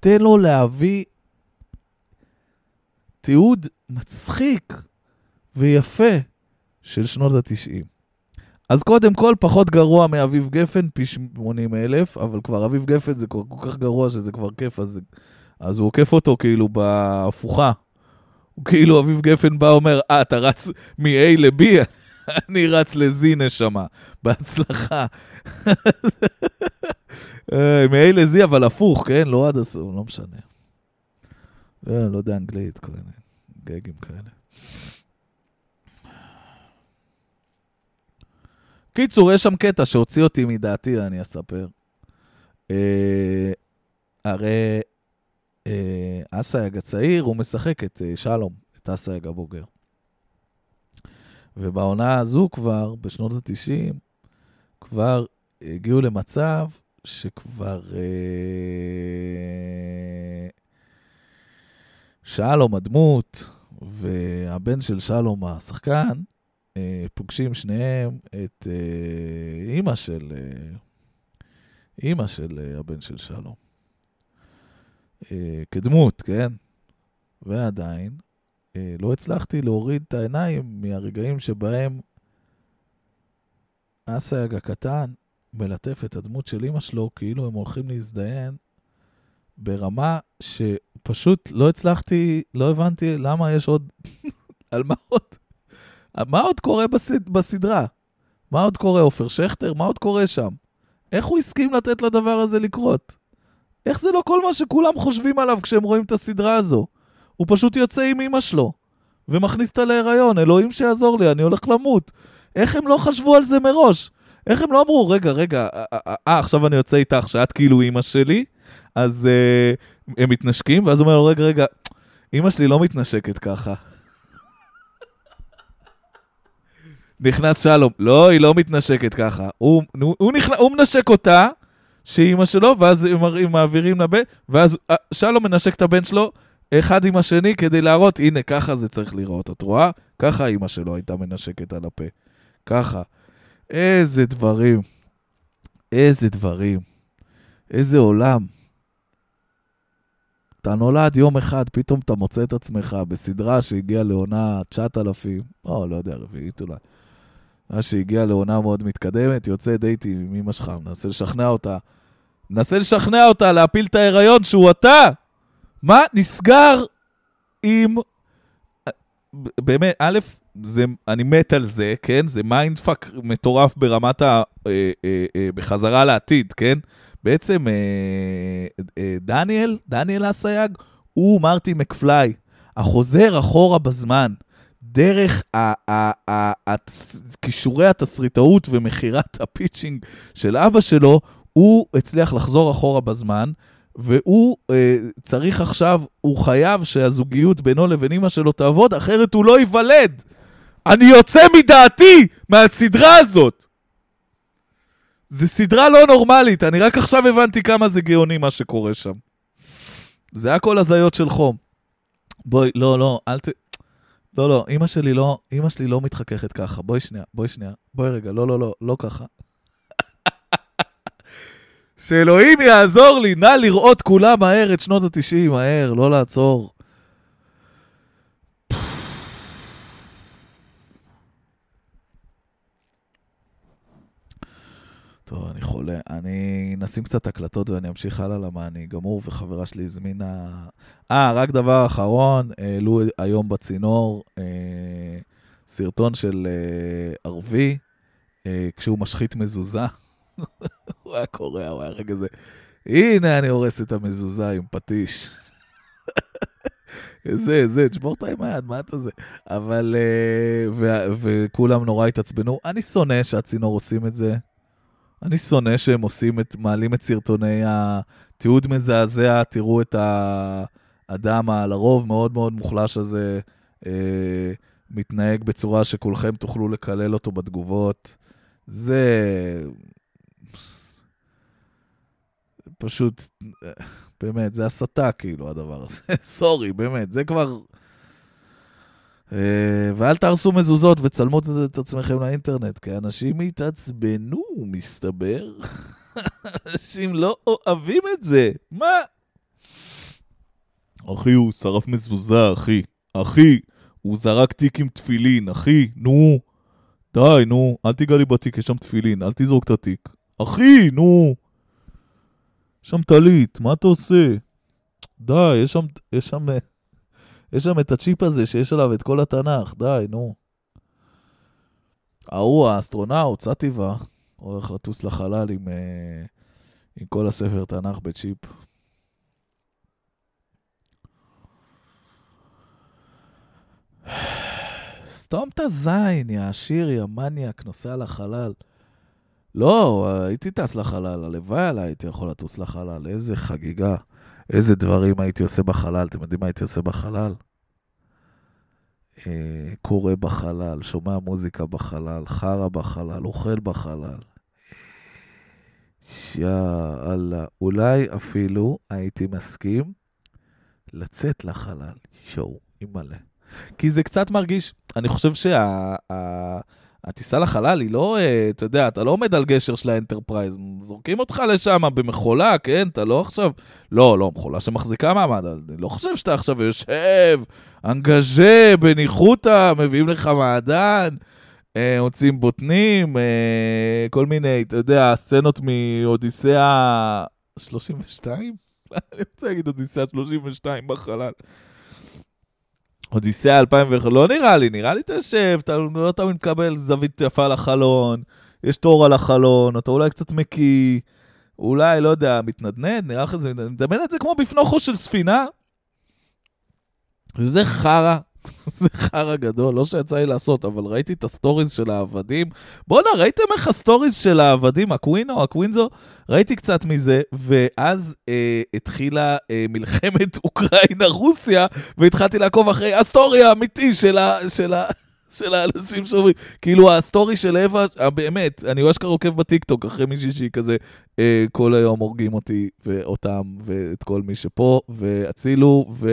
תן לו להביא תיעוד מצחיק ויפה של שנות ה-90. אז קודם כל, פחות גרוע מאביב גפן, פי 80 אלף, אבל כבר אביב גפן זה כל, כל כך גרוע שזה כבר כיף, אז, אז הוא עוקף אותו כאילו בהפוכה. הוא כאילו, אביב גפן בא ואומר, אה, אתה רץ מ-A ל-B, אני רץ ל-Z נשמה, בהצלחה. אה, מ-A ל-Z, אבל הפוך, כן? לא עד הסוף, לא משנה. לא, לא יודע אנגלית, כל מיני גגים כאלה. קיצור, יש שם קטע שהוציא אותי מדעתי, אני אספר. אה, הרי אה, אסייג הצעיר, הוא משחק את אה, שלום, את אסייג הבוגר. ובעונה הזו כבר, בשנות ה-90, כבר הגיעו למצב שכבר אה, שלום הדמות והבן של שלום השחקן, פוגשים שניהם את אה, אימא של, אה, אימא של הבן של שלום. כדמות, כן? ועדיין, לא הצלחתי להוריד את העיניים מהרגעים שבהם אסייג הקטן מלטף את הדמות של אימא שלו, כאילו הם הולכים להזדיין, ברמה שפשוט לא הצלחתי, לא הבנתי למה יש עוד, על מה עוד מה עוד קורה בסד... בסדרה? מה עוד קורה, עופר שכטר? מה עוד קורה שם? איך הוא הסכים לתת לדבר הזה לקרות? איך זה לא כל מה שכולם חושבים עליו כשהם רואים את הסדרה הזו? הוא פשוט יוצא עם אמא שלו, ומכניס אותה להיריון, אלוהים שיעזור לי, אני הולך למות. איך הם לא חשבו על זה מראש? איך הם לא אמרו, רגע, רגע, אה, אה, אה עכשיו אני יוצא איתך, שאת כאילו אימא שלי, אז אה, הם מתנשקים, ואז הוא אומר לו, רגע, רגע, אימא שלי לא מתנשקת ככה. נכנס שלום. לא, היא לא מתנשקת ככה. הוא, הוא, הוא, נכנ... הוא מנשק אותה, שהיא אימא שלו, ואז הם מעבירים לבן, ואז אה, שלום מנשק את הבן שלו אחד עם השני כדי להראות, הנה, ככה זה צריך לראות. את רואה? ככה אימא שלו הייתה מנשקת על הפה. ככה. איזה דברים. איזה דברים. איזה עולם. אתה נולד יום אחד, פתאום אתה מוצא את עצמך בסדרה שהגיעה לעונה 9,000, או לא יודע, רביעית אולי. מה שהגיע לעונה מאוד מתקדמת, יוצא דייטים עם אמא שלך, מנסה לשכנע אותה. מנסה לשכנע אותה להפיל את ההיריון שהוא אתה. מה נסגר עם... באמת, א', זה, אני מת על זה, כן? זה mindfuck מטורף ברמת ה... אה, אה, אה, בחזרה לעתיד, כן? בעצם אה, אה, דניאל, דניאל אסייג, הוא מרטי מקפליי, החוזר אחורה בזמן, דרך כישורי התסריטאות ומכירת הפיצ'ינג של אבא שלו, הוא הצליח לחזור אחורה בזמן, והוא אה, צריך עכשיו, הוא חייב שהזוגיות בינו לבין אמא שלו תעבוד, אחרת הוא לא ייוולד. אני יוצא מדעתי מהסדרה הזאת. זו סדרה לא נורמלית, אני רק עכשיו הבנתי כמה זה גאוני מה שקורה שם. זה הכל הזיות של חום. בואי, לא, לא, אל ת... לא, לא, אמא שלי לא, אמא שלי לא מתחככת ככה. בואי שנייה, בואי שנייה, בואי רגע, לא, לא, לא, לא ככה. שאלוהים יעזור לי, נא לראות כולה מהר את שנות ה-90, מהר, לא לעצור. טוב, אני חולה. אני נשים קצת הקלטות ואני אמשיך הלאה למה אני גמור, וחברה שלי הזמינה... אה, רק דבר אחרון, העלו היום בצינור אה, סרטון של אה, ערבי, אה, כשהוא משחית מזוזה. הוא היה קורע, הוא היה רגע זה. הנה אני הורס את המזוזה עם פטיש. זה, זה, תשבור אותה עם היד, מה אתה זה? אבל, uh, וכולם נורא התעצבנו. אני שונא שהצינור עושים את זה. אני שונא שהם עושים את, מעלים את סרטוני התיעוד מזעזע, תראו את האדם הלרוב מאוד מאוד מוחלש הזה אה, מתנהג בצורה שכולכם תוכלו לקלל אותו בתגובות. זה פשוט, באמת, זה הסתה כאילו הדבר הזה. סורי, באמת, זה כבר... אה, ואל תהרסו מזוזות וצלמו את עצמכם לאינטרנט, כי אנשים התעצבנו, מסתבר. אנשים לא אוהבים את זה. מה? אחי, הוא שרף מזוזה, אחי. אחי, הוא זרק תיק עם תפילין, אחי, נו. די, נו, אל תיגע לי בתיק, יש שם תפילין, אל תזרוק את התיק. אחי, נו. שם טלית, מה אתה עושה? די, יש שם, יש שם... יש שם את הצ'יפ הזה שיש עליו את כל התנ"ך, די, נו. ההוא, האסטרונאוט, סטיבה, הולך לטוס לחלל עם, אה, עם כל הספר תנ"ך בצ'יפ. סתום את הזין, יא עשיר, יא מניאק, נוסע לחלל. לא, הייתי טס לחלל, הלוואי עליי הייתי יכול לטוס לחלל, איזה חגיגה. איזה דברים הייתי עושה בחלל. אתם יודעים מה הייתי עושה בחלל? אה, קורא בחלל, שומע מוזיקה בחלל, חרא בחלל, אוכל בחלל. יאללה, אולי אפילו הייתי מסכים לצאת לחלל. שואו, אימא'לה. כי זה קצת מרגיש, אני חושב שה... הטיסה לחלל היא לא, אה, אתה יודע, אתה לא עומד על גשר של האנטרפרייז, זורקים אותך לשם במכולה, כן? אתה לא עכשיו... לא, לא, מכולה שמחזיקה מעמד, אני לא חושב שאתה עכשיו יושב, אנגז'ה, בניחותא, מביאים לך מעדן, אה, בוטנים, אה, כל מיני, אתה יודע, סצנות מאודיסאה 32? אני רוצה להגיד אודיסאה 32 בחלל. אודיסאה 2001, לא נראה לי, נראה לי תשב, אתה לא תמיד מקבל זווית יפה לחלון, יש תור על החלון, אתה אולי קצת מקיא, אולי, לא יודע, מתנדנד, נראה לך זה, מדמיין את זה כמו בפנוכו של ספינה. וזה חרא, זה חרא גדול, לא שיצא לי לעשות, אבל ראיתי את הסטוריז של העבדים. בואנה, ראיתם איך הסטוריז של העבדים, הקווינו, הקווינזו? ראיתי קצת מזה, ואז אה, התחילה אה, מלחמת אוקראינה-רוסיה, והתחלתי לעקוב אחרי הסטורי האמיתי של ה... של ה... של האנשים שאומרים, כאילו הסטורי של אווה, אה, באמת, אני ממש ככה עוקב בטיקטוק אחרי מישהי שהיא כזה, אה, כל היום הורגים אותי ואותם ואת כל מי שפה, והצילו, ו...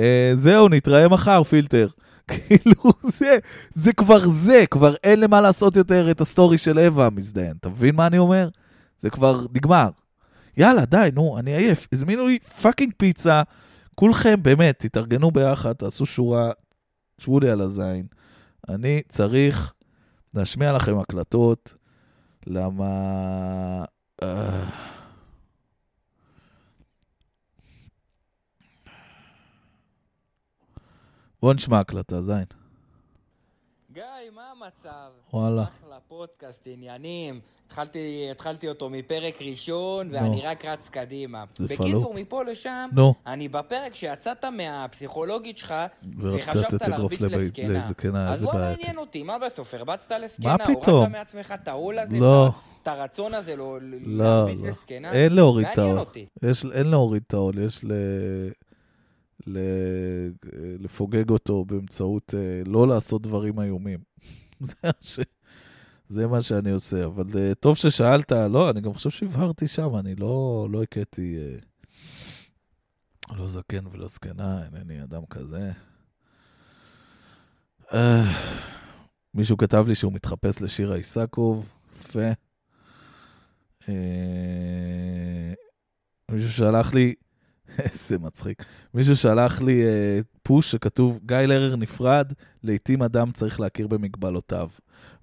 אה, זהו, נתראה מחר, פילטר. כאילו, זה, זה כבר זה, כבר אין למה לעשות יותר את הסטורי של אווה המזדיין. אתה מבין מה אני אומר? זה כבר נגמר. יאללה, די, נו, אני עייף. הזמינו לי fucking פיצה. כולכם, באמת, תתארגנו ביחד, תעשו שורה, שבו לי על הזין. אני צריך להשמיע לכם הקלטות, למה... אה... בוא נשמע הקלטה, זין. גיא, מה מצב? וואלה. אחלה פודקאסט, עניינים. התחלתי, התחלתי אותו מפרק ראשון, ואני רק רץ קדימה. זה בקיצור, פלוק. מפה לשם, נו. אני בפרק שיצאת מהפסיכולוגית שלך, וחשבת להרביץ לזקנה. לזקנה, אז בוא. מעניין אותי, מה בסוף, הרבצת לזקנה? מה פתאום? הורדת מעצמך את העול הזה? לא. את הרצון הזה לא- לא, להרביץ לא. לזקנה? אין להוריד את מעניין העול. אותי. יש, אין להוריד את העול, יש ל... לפוגג אותו באמצעות אה, לא לעשות דברים איומים. זה, מה שאני עושה, אבל אה, טוב ששאלת, לא, אני גם חושב שהבהרתי שם, אני לא, לא הכיתי, אה, לא זקן ולא זקנה, אינני אדם כזה. מישהו כתב לי שהוא מתחפש לשירה איסקוב, יפה. מישהו שלח לי, איזה מצחיק, מישהו שלח לי אה, פוש שכתוב, גיא לרר נפרד, לעתים אדם צריך להכיר במגבלותיו.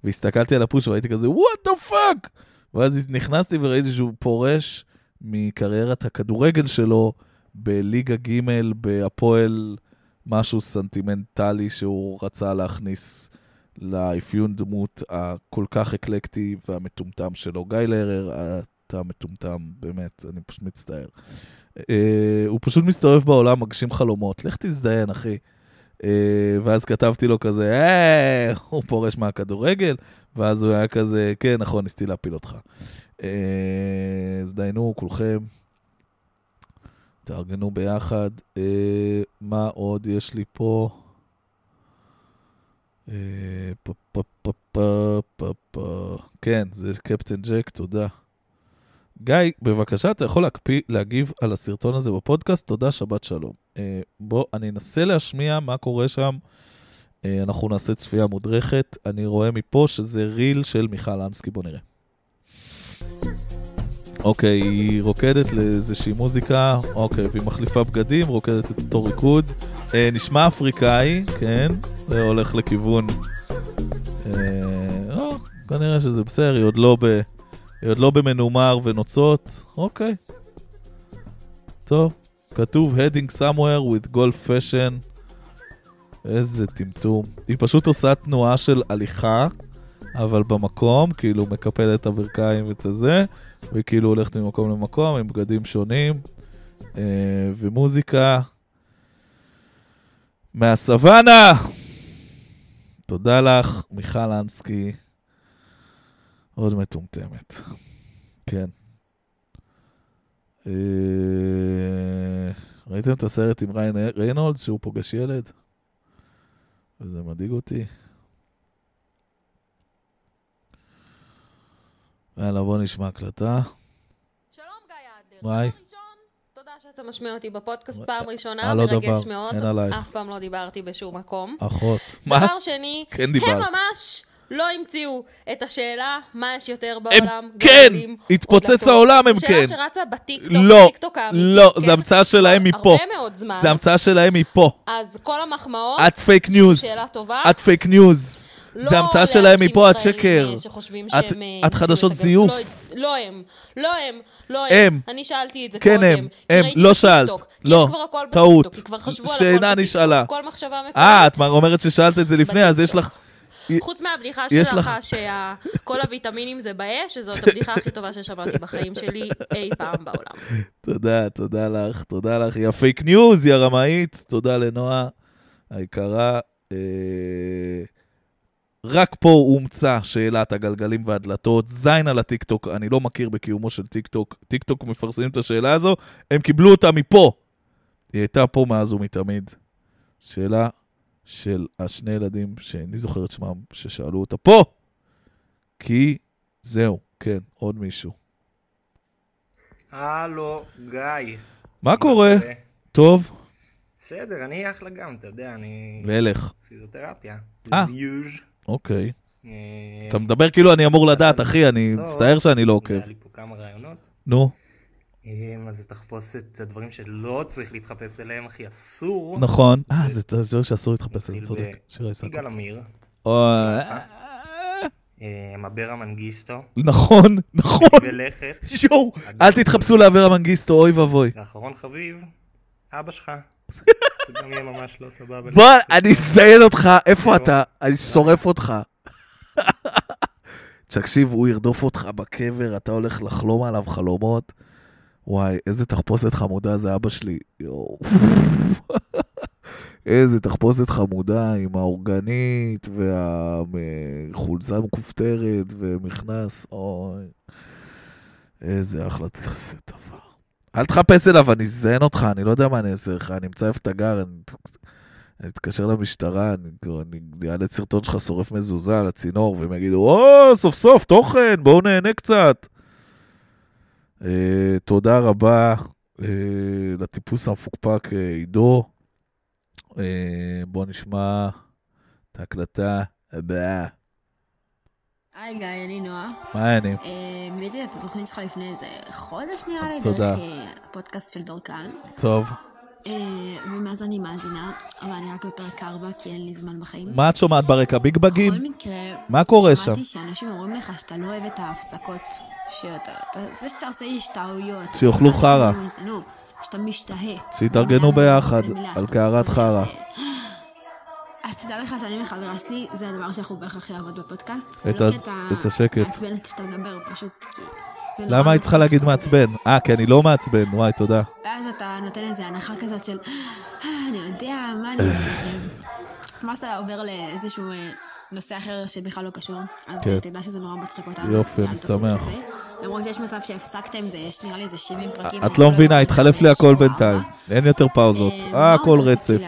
והסתכלתי על הפוש והייתי כזה, what the fuck! ואז נכנסתי וראיתי שהוא פורש מקריירת הכדורגל שלו בליגה ג' בהפועל, משהו סנטימנטלי שהוא רצה להכניס לאפיון דמות הכל כך אקלקטי והמטומטם שלו. גיא לרר, אתה מטומטם, באמת, אני פשוט מצטער. אה, הוא פשוט מסתובב בעולם, מגשים חלומות. לך תזדיין, אחי. אה, ואז כתבתי לו כזה, אה, הוא פורש מהכדורגל, ואז הוא היה כזה, כן, נכון, ניסיתי להפיל אותך. אה, אז דיינו, כולכם. תארגנו ביחד. אה, מה עוד יש לי? אה, פה. כן, זה קפטן ג'ק, תודה. גיא, בבקשה, אתה יכול להקפיא, להגיב על הסרטון הזה בפודקאסט? תודה, שבת שלום. אה, בוא, אני אנסה להשמיע מה קורה שם. אה, אנחנו נעשה צפייה מודרכת. אני רואה מפה שזה ריל של מיכל אנסקי, בוא נראה. אוקיי, היא רוקדת לאיזושהי מוזיקה, אוקיי, והיא מחליפה בגדים, רוקדת את אותו ריקוד. אה, נשמע אפריקאי, כן, זה הולך לכיוון... אה, לא, כנראה שזה בסדר, היא עוד לא ב... עוד לא במנומר ונוצות, אוקיי. טוב, כתוב heading somewhere with golf fashion. איזה טמטום. היא פשוט עושה תנועה של הליכה, אבל במקום, כאילו מקפלת את הברכיים ואת הזה, וכאילו הולכת ממקום למקום עם בגדים שונים, אה, ומוזיקה. מהסוואנה! תודה לך, מיכל אנסקי. עוד מטומטמת. כן. אה, ראיתם את הסרט עם ריין ריינולדס שהוא פוגש ילד? וזה מדאיג אותי. יאללה, בוא נשמע הקלטה. שלום גיא אדלר. היי. ראשון, תודה שאתה משמיע אותי בפודקאסט פעם ראשונה, אה, לא מרגש מאוד. אף פעם לא דיברתי בשום מקום. אחות. מה? דבר שני, כן הם. ממש לא המציאו את השאלה מה יש יותר הם בעולם. כן! גלגלים או התפוצץ. העולם, הם כן. שאלה שרצה בטיקטוק, לא, בטיקטוק האמיתי. לא, כן? זה המצאה שלהם מפה. הרבה מאוד זמן. זה המצאה שלהם מפה. אז כל המחמאות, את פייק ניוז. שאלה טובה. את פייק ניוז. לא זה המצאה שלהם מפה, את לאנשים שקר. שחושבים את- שהם, את אה, חדשות זיוף. לא, לא הם, לא הם, לא הם. הם. אני שאלתי את זה כן, קודם. הם, כי הם. ראיתי לא. שאלת. לא. טעות. כי כבר חשבו על הכל שאינה בטיקטוק. נשאלה. כל מחשבה מקומית. אה, את אומרת ששאלת את זה לפני, אז יש לך... חוץ מהבדיחה שלך, לך- שכל הוויטמינים זה באש, שזאת הבדיחה הכי טובה ששמעתי בחיים שלי אי פעם בעולם. תודה, תודה לך, תודה לך. יא פייק ניוז, יא רמאית. תודה לנועה היקרה. אה, רק פה הומצא שאלת הגלגלים והדלתות. זין על הטיקטוק, אני לא מכיר בקיומו של טיקטוק. טיקטוק מפרסמים את השאלה הזו, הם קיבלו אותה מפה. היא הייתה פה מאז ומתמיד. שאלה של השני ילדים, שאיני זוכר את שמם, ששאלו אותה פה. כי זהו, כן, עוד מישהו. הלו, גיא. מה קורה? טוב, בסדר, אני אחלה גם, אתה יודע, אני... ואלך. פיזיותרפיה. אה. אוקיי. אה, אתה מדבר כאילו אני אמור לדעת, אחי, אני מצטער שאני לא עוקב. היה לי פה כמה רעיונות. נו, אז זה תחפוש את הדברים שלא צריך להתחפש אליהם, אחי, אסור. נכון. אה, זה זה שאסור להתחפש נתחיל צודק. שירה איסקוב. יגאל עמיר, אוי, אה, אברה מנגיסטו, נכון, נכון. ולכת. יואו, אל תתחפשו לאברה מנגיסטו, אוי ואבוי. ואחרון חביב, אבא שלך. זה גם יהיה ממש לא סבבה. בוא, אני אזיין אותך, איפה אתה? אני שורף אותך. תקשיב, הוא ירדוף אותך בקבר, אתה הולך לחלום עליו חלומות. וואי, איזה תחפושת חמודה זה אבא שלי. איזה תחפושת חמודה עם האורגנית והחולצה מכופתרת ומכנס. אוי, איזה אחלה תכסה דבר. אל תחפש אליו, אני אזיין אותך, אני לא יודע מה אני אעשה לך, אני אמצא איפה אתה גר, אני אני אתקשר למשטרה, אני אעלה סרטון שלך שורף מזוזה על הצינור, והם יגידו, או, סוף סוף, תוכן, בואו נהנה קצת. אה, תודה רבה אה, לטיפוס המפוקפק אה, עידו. אה, בואו נשמע את ההקלטה הבאה. היי גיא, אני נועה. מה העניינים? גיליתי את התוכנית שלך לפני איזה חודש נראה לי, תודה. דרך הפודקאסט של דור כאן. טוב. אה, ומאז אני מאזינה, אבל אני רק בפרק 4 כי אין לי זמן בחיים. מה את שומעת ברקע? ביג בגים? בכל מקרה, מה קורה שם? שמעתי שאנשים אומרים לך שאתה לא אוהב את ההפסקות, שאתה, אתה- זה שאתה עושה השתהויות. שיאכלו חרא. שאתה משתהה. שיתארגנו ביחד על קערת חרא. אז תדע לך שאני וחברה שלי, זה הדבר שאנחנו בערך הכי אוהבות בפודקאסט. את לא ה- כי אתה את השקט. מעצבן כשאתה מדבר, פשוט כי... למה היית צריכה להגיד מעצבן? אה, כי אני לא מעצבן, וואי, תודה. ואז אתה נותן איזה הנחה כזאת של, "אה, אני יודע, מה אני אגיד לכם. ואז אתה עובר לאיזשהו אה, נושא אחר שבכלל לא קשור, אז כן. אה, תדע שזה נורא מצחיק אותנו. יופי, אני שמח. למרות שיש מצב שהפסקתם, זה יש נראה לי איזה 70 פרקים. את לא מבינה, התחלף לי הכל. בינתיים. אין יותר פאוזות. אה, אה, הכל רצף.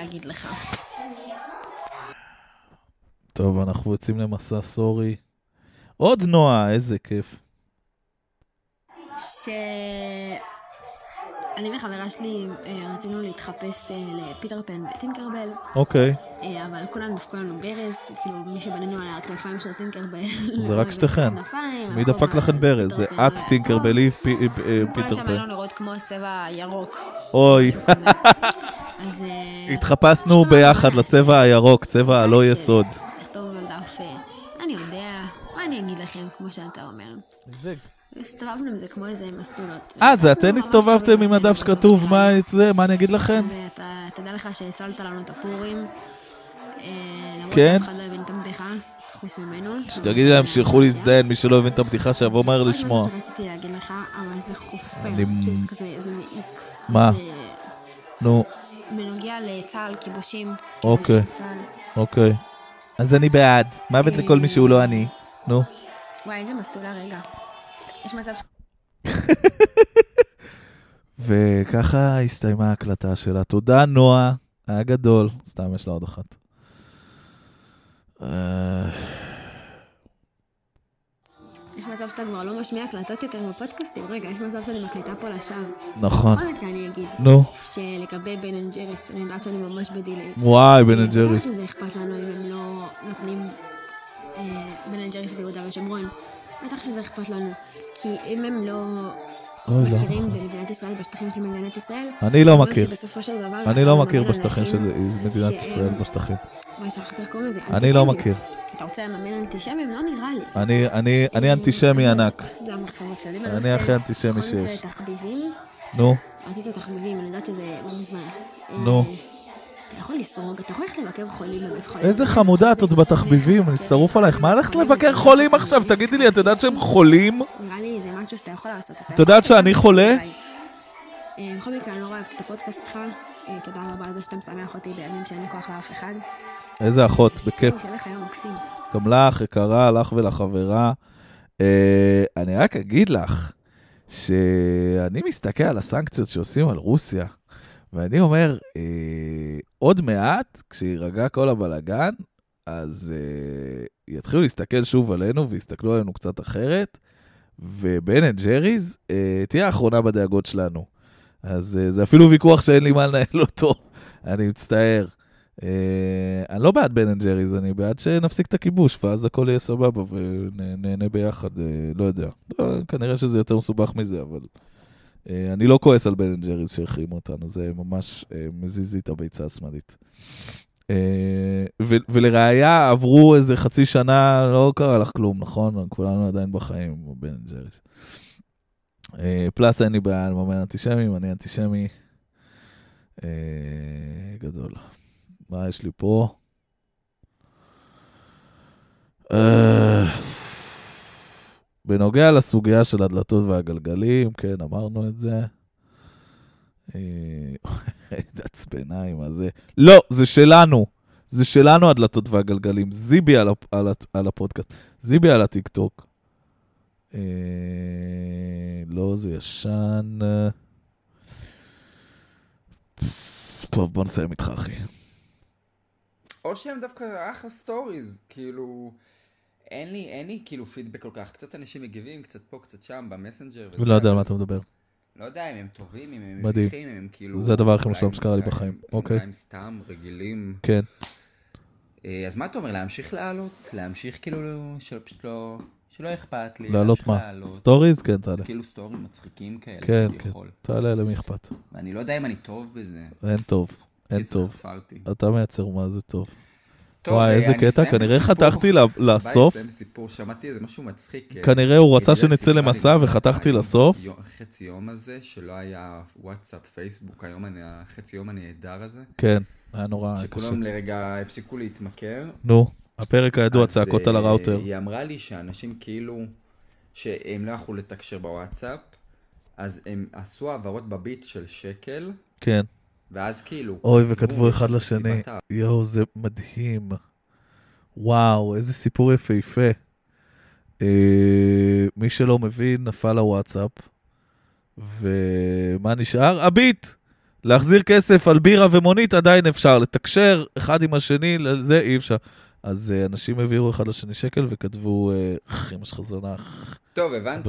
טוב, אנחנו יוצאים למסע סורי. עוד נועה, איזה כיף. ש... אני וחברה שלי אה, רצינו להתחפש אה, לפיטר פן וטינקרבל, אוקיי. אה, אבל כולם דפקו לנו ברז, כאילו מי שבנינו על הכנפיים של טינקרבל. זה רק לא שתיכן. מי דפק לכם ברז? זה פיטר פן את לא היה טינקרבלי, טוב. פי- אה, כל פיטר השם היה פן. נראות כמו הצבע הירוק. אוי. אז... התחפשנו ביחד לצבע? הירוק, צבע הלא יסוד. לכתוב על דף, אני יודע, מה אני אגיד לכם, כמו שאתה אומר. הסתובבנו עם זה כמו איזה מסלולות. אה, זה אתן ממש הסתובבתם עם הדף זה, שכתוב מה זה, מה אני אגיד לכם? אה, תדע לך שהצלת לנו את הפורים. אה, למרות כן? שאף אחד לא הבין את הבדיחה, חוץ ממנו. שתגידי להם שילכו להזדיין, מי שלא הבין את הבדיחה שיבוא מהר עוד לשמוע. משהו שרציתי להגיד לך, אבל זה חופר, אני- כאילו זה כזה, זה מעיק. מה? זה נו, בנוגע לצה"ל, כיבושים. אוקיי. כיבושים צה"ל. אוקיי. אז אני בעד. מוות לכל מי שהוא לא אני. נו. וואי, איזה מסטולה רגע. יש מצב ש... וככה הסתיימה ההקלטה שלה. תודה, נועה. היה גדול. סתם, יש לה עוד אחת. יש מצב שאתה כבר לא משמיע הקלטות יותר בפודקאסטים. רגע, יש מצב שאני מקליטה פה לשווא. נכון. בכל מקרה אני אגיד, נו. שלגבי בן אנד ג'ריס, אני יודעת שאני ממש בדיליי. וואי, בן אנד ג'ריס. שזה אכפת לנו אם הם לא נותנים אה, בן אנד ג'ריס ביהודה ושומרון. בטח שזה אכפת לנו. כי אם הם לא לא. מכירים במדינת ישראל, בשטחים של מדינת ישראל, אני לא מכיר. שבסופו של דבר... אני לא מכיר בשטחים של מדינת ישראל, בשטחים. קוראים לזה. אני לא. מכיר. אתה רוצה לממן אנטישמים? לא נראה לי. אני- אני אנטישמי ענק. זה המחשבות שלי אני. הכי אנטישמי שיש. נו, רציתי תחביבים, אני יודעת שזה לא מזמן. נו. אה, אתה יכול לסרוג, אתה יכול ללכת לבקר חולים בבית חולים. איזה חמודה את עוד בתחביבים, אני שרוף עלייך. מה הלכת לבקר חולים עכשיו? תגידי לי, את יודעת שהם חולים? נראה לי זה משהו שאתה יכול לעשות. את יודעת שאני חולה? אה, בכל מקרה, אני נורא אוהבת את הפודקאסט שלך. אה, תודה רבה על זה שאתה משמח אותי בימים שאין לי כוח לאף אחד. איזה אחות, בכיף. יום מקסים. גם לך, יקרה, לך ולחברה. אה, אני רק אגיד לך שאני מסתכל על הסנקציות שעושים על רוסיה, ואני אומר, אה, עוד מעט, כשירגע כל הבלגן, אז אה, יתחילו להסתכל שוב עלינו ויסתכלו עלינו קצת אחרת, ובן אנד ג'ריז אה, תהיה האחרונה בדאגות שלנו. אז אה, זה אפילו ויכוח שאין לי מה לנהל אותו, אני מצטער. אה, אני לא בעד בן אנד ג'ריז, אני בעד שנפסיק את הכיבוש, ואז הכל יהיה סבבה ונהנה ביחד, אה, לא יודע. לא, כנראה שזה יותר מסובך מזה, אבל... אה, אני לא כועס על בן ג'ריז שהחרימו אותנו, זה ממש אה, מזיז לי את הביצה השמאלית. אה, ולראיה, עברו איזה חצי שנה, לא קרה לך כלום, נכון? כולנו עדיין בחיים בן. אה, פלאס אין לי בעיה לממן אנטישמים, אני אנטישמי גדול. מה יש לי פה? 呃 אה, בנוגע לסוגיה של הדלתות והגלגלים, כן, אמרנו את זה. אה, איזה עצבנה עם הזה. לא, זה שלנו. זה שלנו הדלתות והגלגלים. זיבי על, הפ- על, על הפודקאסט. זיבי על הטיקטוק. אה, לא, זה ישן. אה. טוב, בוא נסיים איתך, אחי. או שהם דווקא אחלה סטוריז, כאילו... אין לי, אין לי כאילו פידבק כל כך. קצת אנשים מגיבים, קצת פה, קצת שם, במסנג'ר. לא יודע על מה אתה מדבר. לא יודע אם הם טובים, אם הם. מביכים, אם הם כאילו... זה הדבר הכי הם- שקרה לי בחיים. אוקיי. אולי הם סתם רגילים. כן. אה, אז מה אתה אומר, להמשיך לעלות? להמשיך כאילו, שלא- פשוט לא... שלא אכפת לי. לעלות מה? סטוריז? כן, תעלה. כאילו סטורים מצחיקים כאלה, כן, כן. תעלה, למי אכפת? ואני לא יודע אם אני טוב בזה. אין טוב. אין טוב. אתה מייצר מה זה טוב. טוב, וואי, אה, איזה קטע, כנראה. חתכתי לסוף. ביי, אסיים סיפור, שמעתי איזה משהו מצחיק. אה, כנראה הוא רצה ידידה שנצא למסע וחתכתי לסוף. חצי יום הזה, שלא היה וואטסאפ, פייסבוק, היום אני, החצי יום הנהדר הזה, כן, היה נורא קשה. שכולם לרגע הפסיקו להתמכר. נו, הפרק הידוע, צעקות על אה, הראוטר. היא אמרה לי שאנשים כאילו, שהם לא יכלו לתקשר בוואטסאפ, אז הם עשו העברות בביט של שקל, כן. ואז כאילו... אוי, כתבו וכתבו אחד לשני. יואו, זה מדהים. וואו, איזה סיפור יפהפה. אה, מי שלא מבין, נפל הוואטסאפ. ומה נשאר? הביט! להחזיר כסף על בירה ומונית עדיין אפשר, לתקשר אחד עם השני, לזה אי אפשר. אז אה, אנשים העבירו אחד לשני שקל וכתבו, אה, "אח, אמא שלך זונה, אח", טוב, הבנת.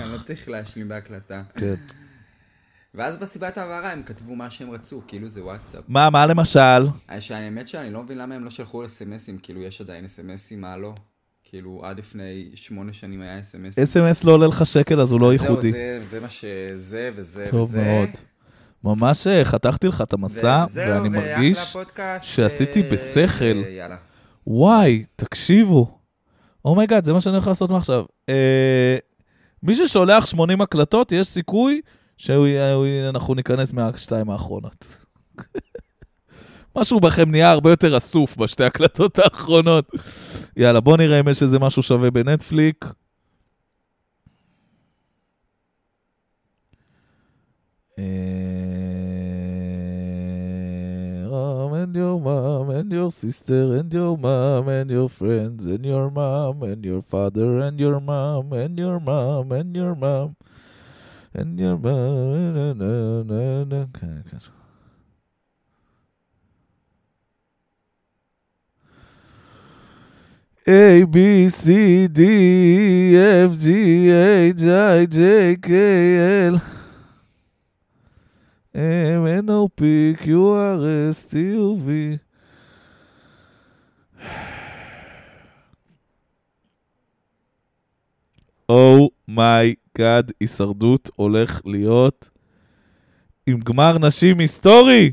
אני לא צריך להשלים בהקלטה. כן. ואז בסיבת ההעברה הם כתבו מה שהם רצו, כאילו זה וואטסאפ. מה, מה למשל? האמת שאני לא מבין למה הם לא שלחו אס.אם.אסים, כאילו יש עדיין אס.אם.אסים, מה לא? כאילו עד לפני שמונה שנים היה אס.אם.אסים. אס.אם.אס לא עולה לך שקל, אז הוא לא ייחודי. זהו, זה, מה ש... זה וזה טוב וזה. מאוד. ממש אה, חתכתי לך את המסע, ואני מרגיש שעשיתי אה, בשכל. אה. וואי, תקשיבו. oh my god, זה מה שאני הולך לעשות מעכשיו. אה, מי ששולח 80 הקלטות, יש סיכוי שאנחנו ניכנס מהשתיים האחרונות. משהו בכם נהיה הרבה יותר אסוף בשתי הקלטות האחרונות. יאללה, בוא נראה אם יש איזה משהו שווה בנטפליק. Uh, and your mom and your sister and your mom and your friends and your mom and your father and your mom and your mom and your mom and your mom. And your A B C D E F G H I J K L. M N O P Q R S T U V. Oh my oh my god, הישרדות הולך להיות עם גמר נשים היסטורי.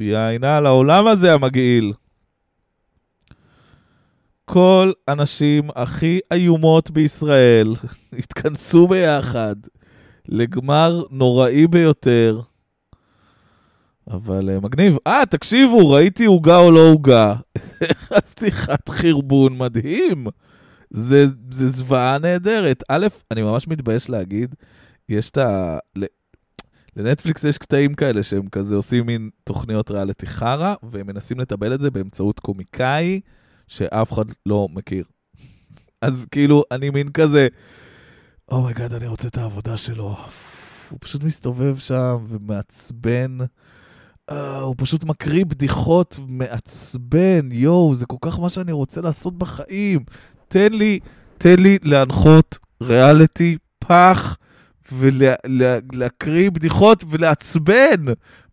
יעינה על העולם הזה המגעיל. כל הנשים הכי איומות בישראל התכנסו ביחד לגמר נוראי ביותר. אבל uh, מגניב. אה, תקשיבו, ראיתי עוגה או לא עוגה. שיחת חרבון מדהים. זה, זה זוועה נהדרת. א', אני ממש מתבייש להגיד, יש את ה... לנטפליקס יש קטעים כאלה שהם כזה עושים מין תוכניות ריאליטי חרא, והם מנסים לטבל את זה באמצעות קומיקאי שאף אחד לא מכיר. אז כאילו, אני מין כזה, oh my god, אני רוצה את העבודה שלו. הוא פשוט מסתובב שם ומעצבן. אה, הוא פשוט מקריא בדיחות, מעצבן, יואו, זה כל כך מה שאני רוצה לעשות בחיים. תן לי, תן לי להנחות ריאליטי פח ולהקריא בדיחות ולעצבן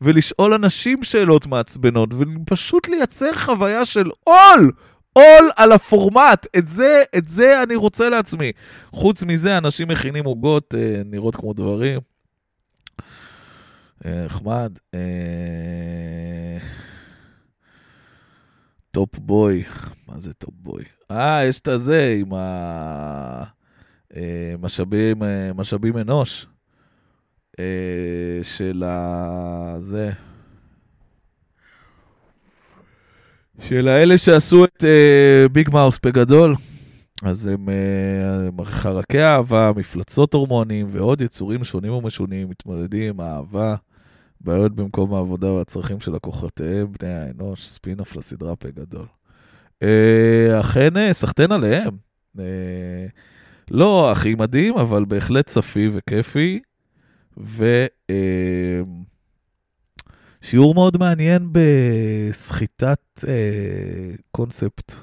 ולשאול אנשים שאלות מעצבנות ופשוט לייצר חוויה של עול, עול על הפורמט. את זה, את זה אני רוצה לעצמי. חוץ מזה, אנשים מכינים עוגות, אה, נראות כמו דברים. אה, נחמד. אה, Top Boy. מה זה Top Boy? אה, יש את הזה עם המשאבים, משאבים אנוש. אה, של ה... זה. של האלה שעשו את אה, Big Mouth בגדול. אז הם אה, חרקי אהבה, מפלצות הורמונים ועוד יצורים שונים ומשונים מתמודדים אהבה, בעיות במקום העבודה והצרכים של לקוחותיהם, בני האנוש, ספינוף לסדרה פה גדול. אה, אכן, אה, סחטיין עליהם. אה, לא הכי מדהים, אבל בהחלט צפי וכיפי. ו... אה, שיעור מאוד מעניין בסחיטת קונספט.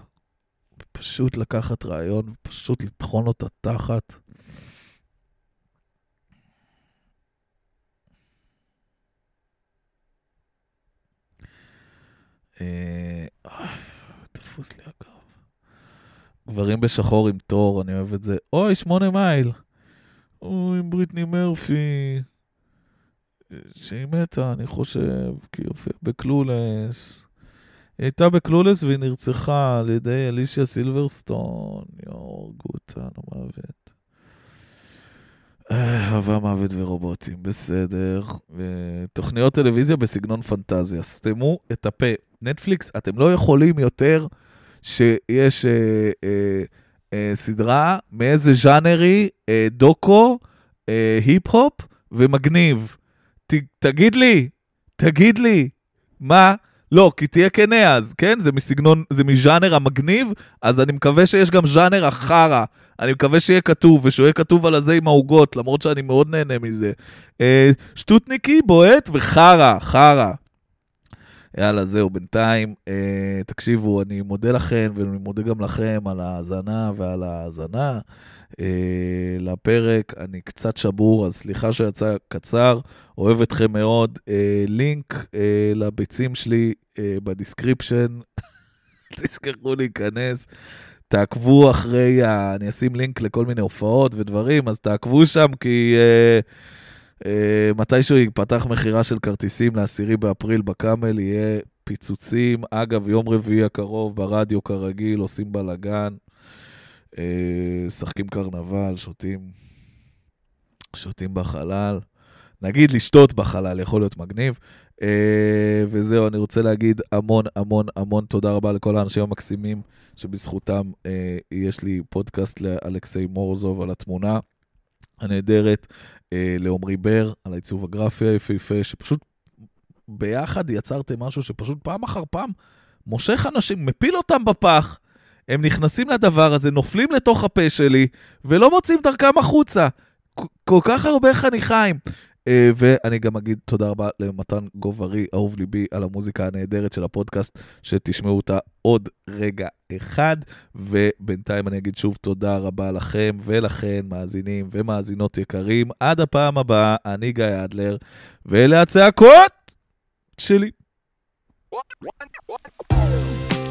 פשוט לקחת רעיון, פשוט לטחון אותה תחת. אה, תפוס לי הגב. גברים בשחור עם תור, אני אוהב את זה. אוי, שמונה מייל. אוי, עם בריטני מרפי. שהיא מתה, אני חושב, כי היא הופיעה בקלולס. היא הייתה בקלולס והיא נרצחה על ידי אלישיה סילברסטון. יואו, הרגו אותנו מוות. אה, אהבה, מוות ורובוטים, בסדר. אה, תוכניות טלוויזיה בסגנון פנטזיה. סתמו את הפה. נטפליקס, אתם לא יכולים יותר שיש אה, אה, אה, סדרה מאיזה ז'אנרי, אה, דוקו, אה, היפ-הופ ומגניב. ת, תגיד לי, תגיד לי, מה? לא, כי תהיה כנה אז, כן? זה מסגנון, זה מז'אנר המגניב, אז אני מקווה שיש גם ז'אנר החרא. אני מקווה שיהיה כתוב, ושהוא יהיה כתוב על הזה עם העוגות, למרות שאני מאוד נהנה מזה. אה, שטותניקי, בועט וחרא, חרא. יאללה, זהו, בינתיים, אה, תקשיבו, אני מודה לכם, ואני מודה גם לכם על ההאזנה ועל ההאזנה אה, לפרק. אני קצת שבור, אז סליחה שיצא קצר, אוהב אתכם מאוד. אה, לינק אה, לביצים שלי אה, ב description, תשכחו להיכנס. תעקבו אחרי, ה... אני אשים לינק לכל מיני הופעות ודברים, אז תעקבו שם, כי אה, אה, מתישהו ייפתח מכירה של כרטיסים לעשירי באפריל בקאמל, יהיה פיצוצים. אגב, יום רביעי הקרוב ברדיו כרגיל, עושים בלאגן, משחקים קרנבל, שותים, שותים בחלל. נגיד לשתות בחלל, יכול להיות מגניב. Uh, וזהו, אני רוצה להגיד המון המון המון תודה רבה לכל האנשים המקסימים שבזכותם uh, יש לי פודקאסט לאלכסיי מורזוב על התמונה הנהדרת, לעומרי בר על העיצוב הגרפי היפהפה, שפשוט ביחד יצרתם משהו שפשוט פעם אחר פעם מושך אנשים, מפיל אותם בפח, הם נכנסים לדבר הזה, נופלים לתוך הפה שלי, ולא מוצאים דרכם החוצה. כל כך הרבה חניכיים. Uh, ואני גם אגיד תודה רבה למתן גוברי, אהוב ליבי, על המוזיקה הנהדרת של הפודקאסט, שתשמעו אותה עוד רגע אחד. ובינתיים אני אגיד שוב תודה רבה לכם ולכן, מאזינים ומאזינות יקרים. עד הפעם הבאה, אני גיא אדלר, ואלה הצעקות שלי. One, one, one.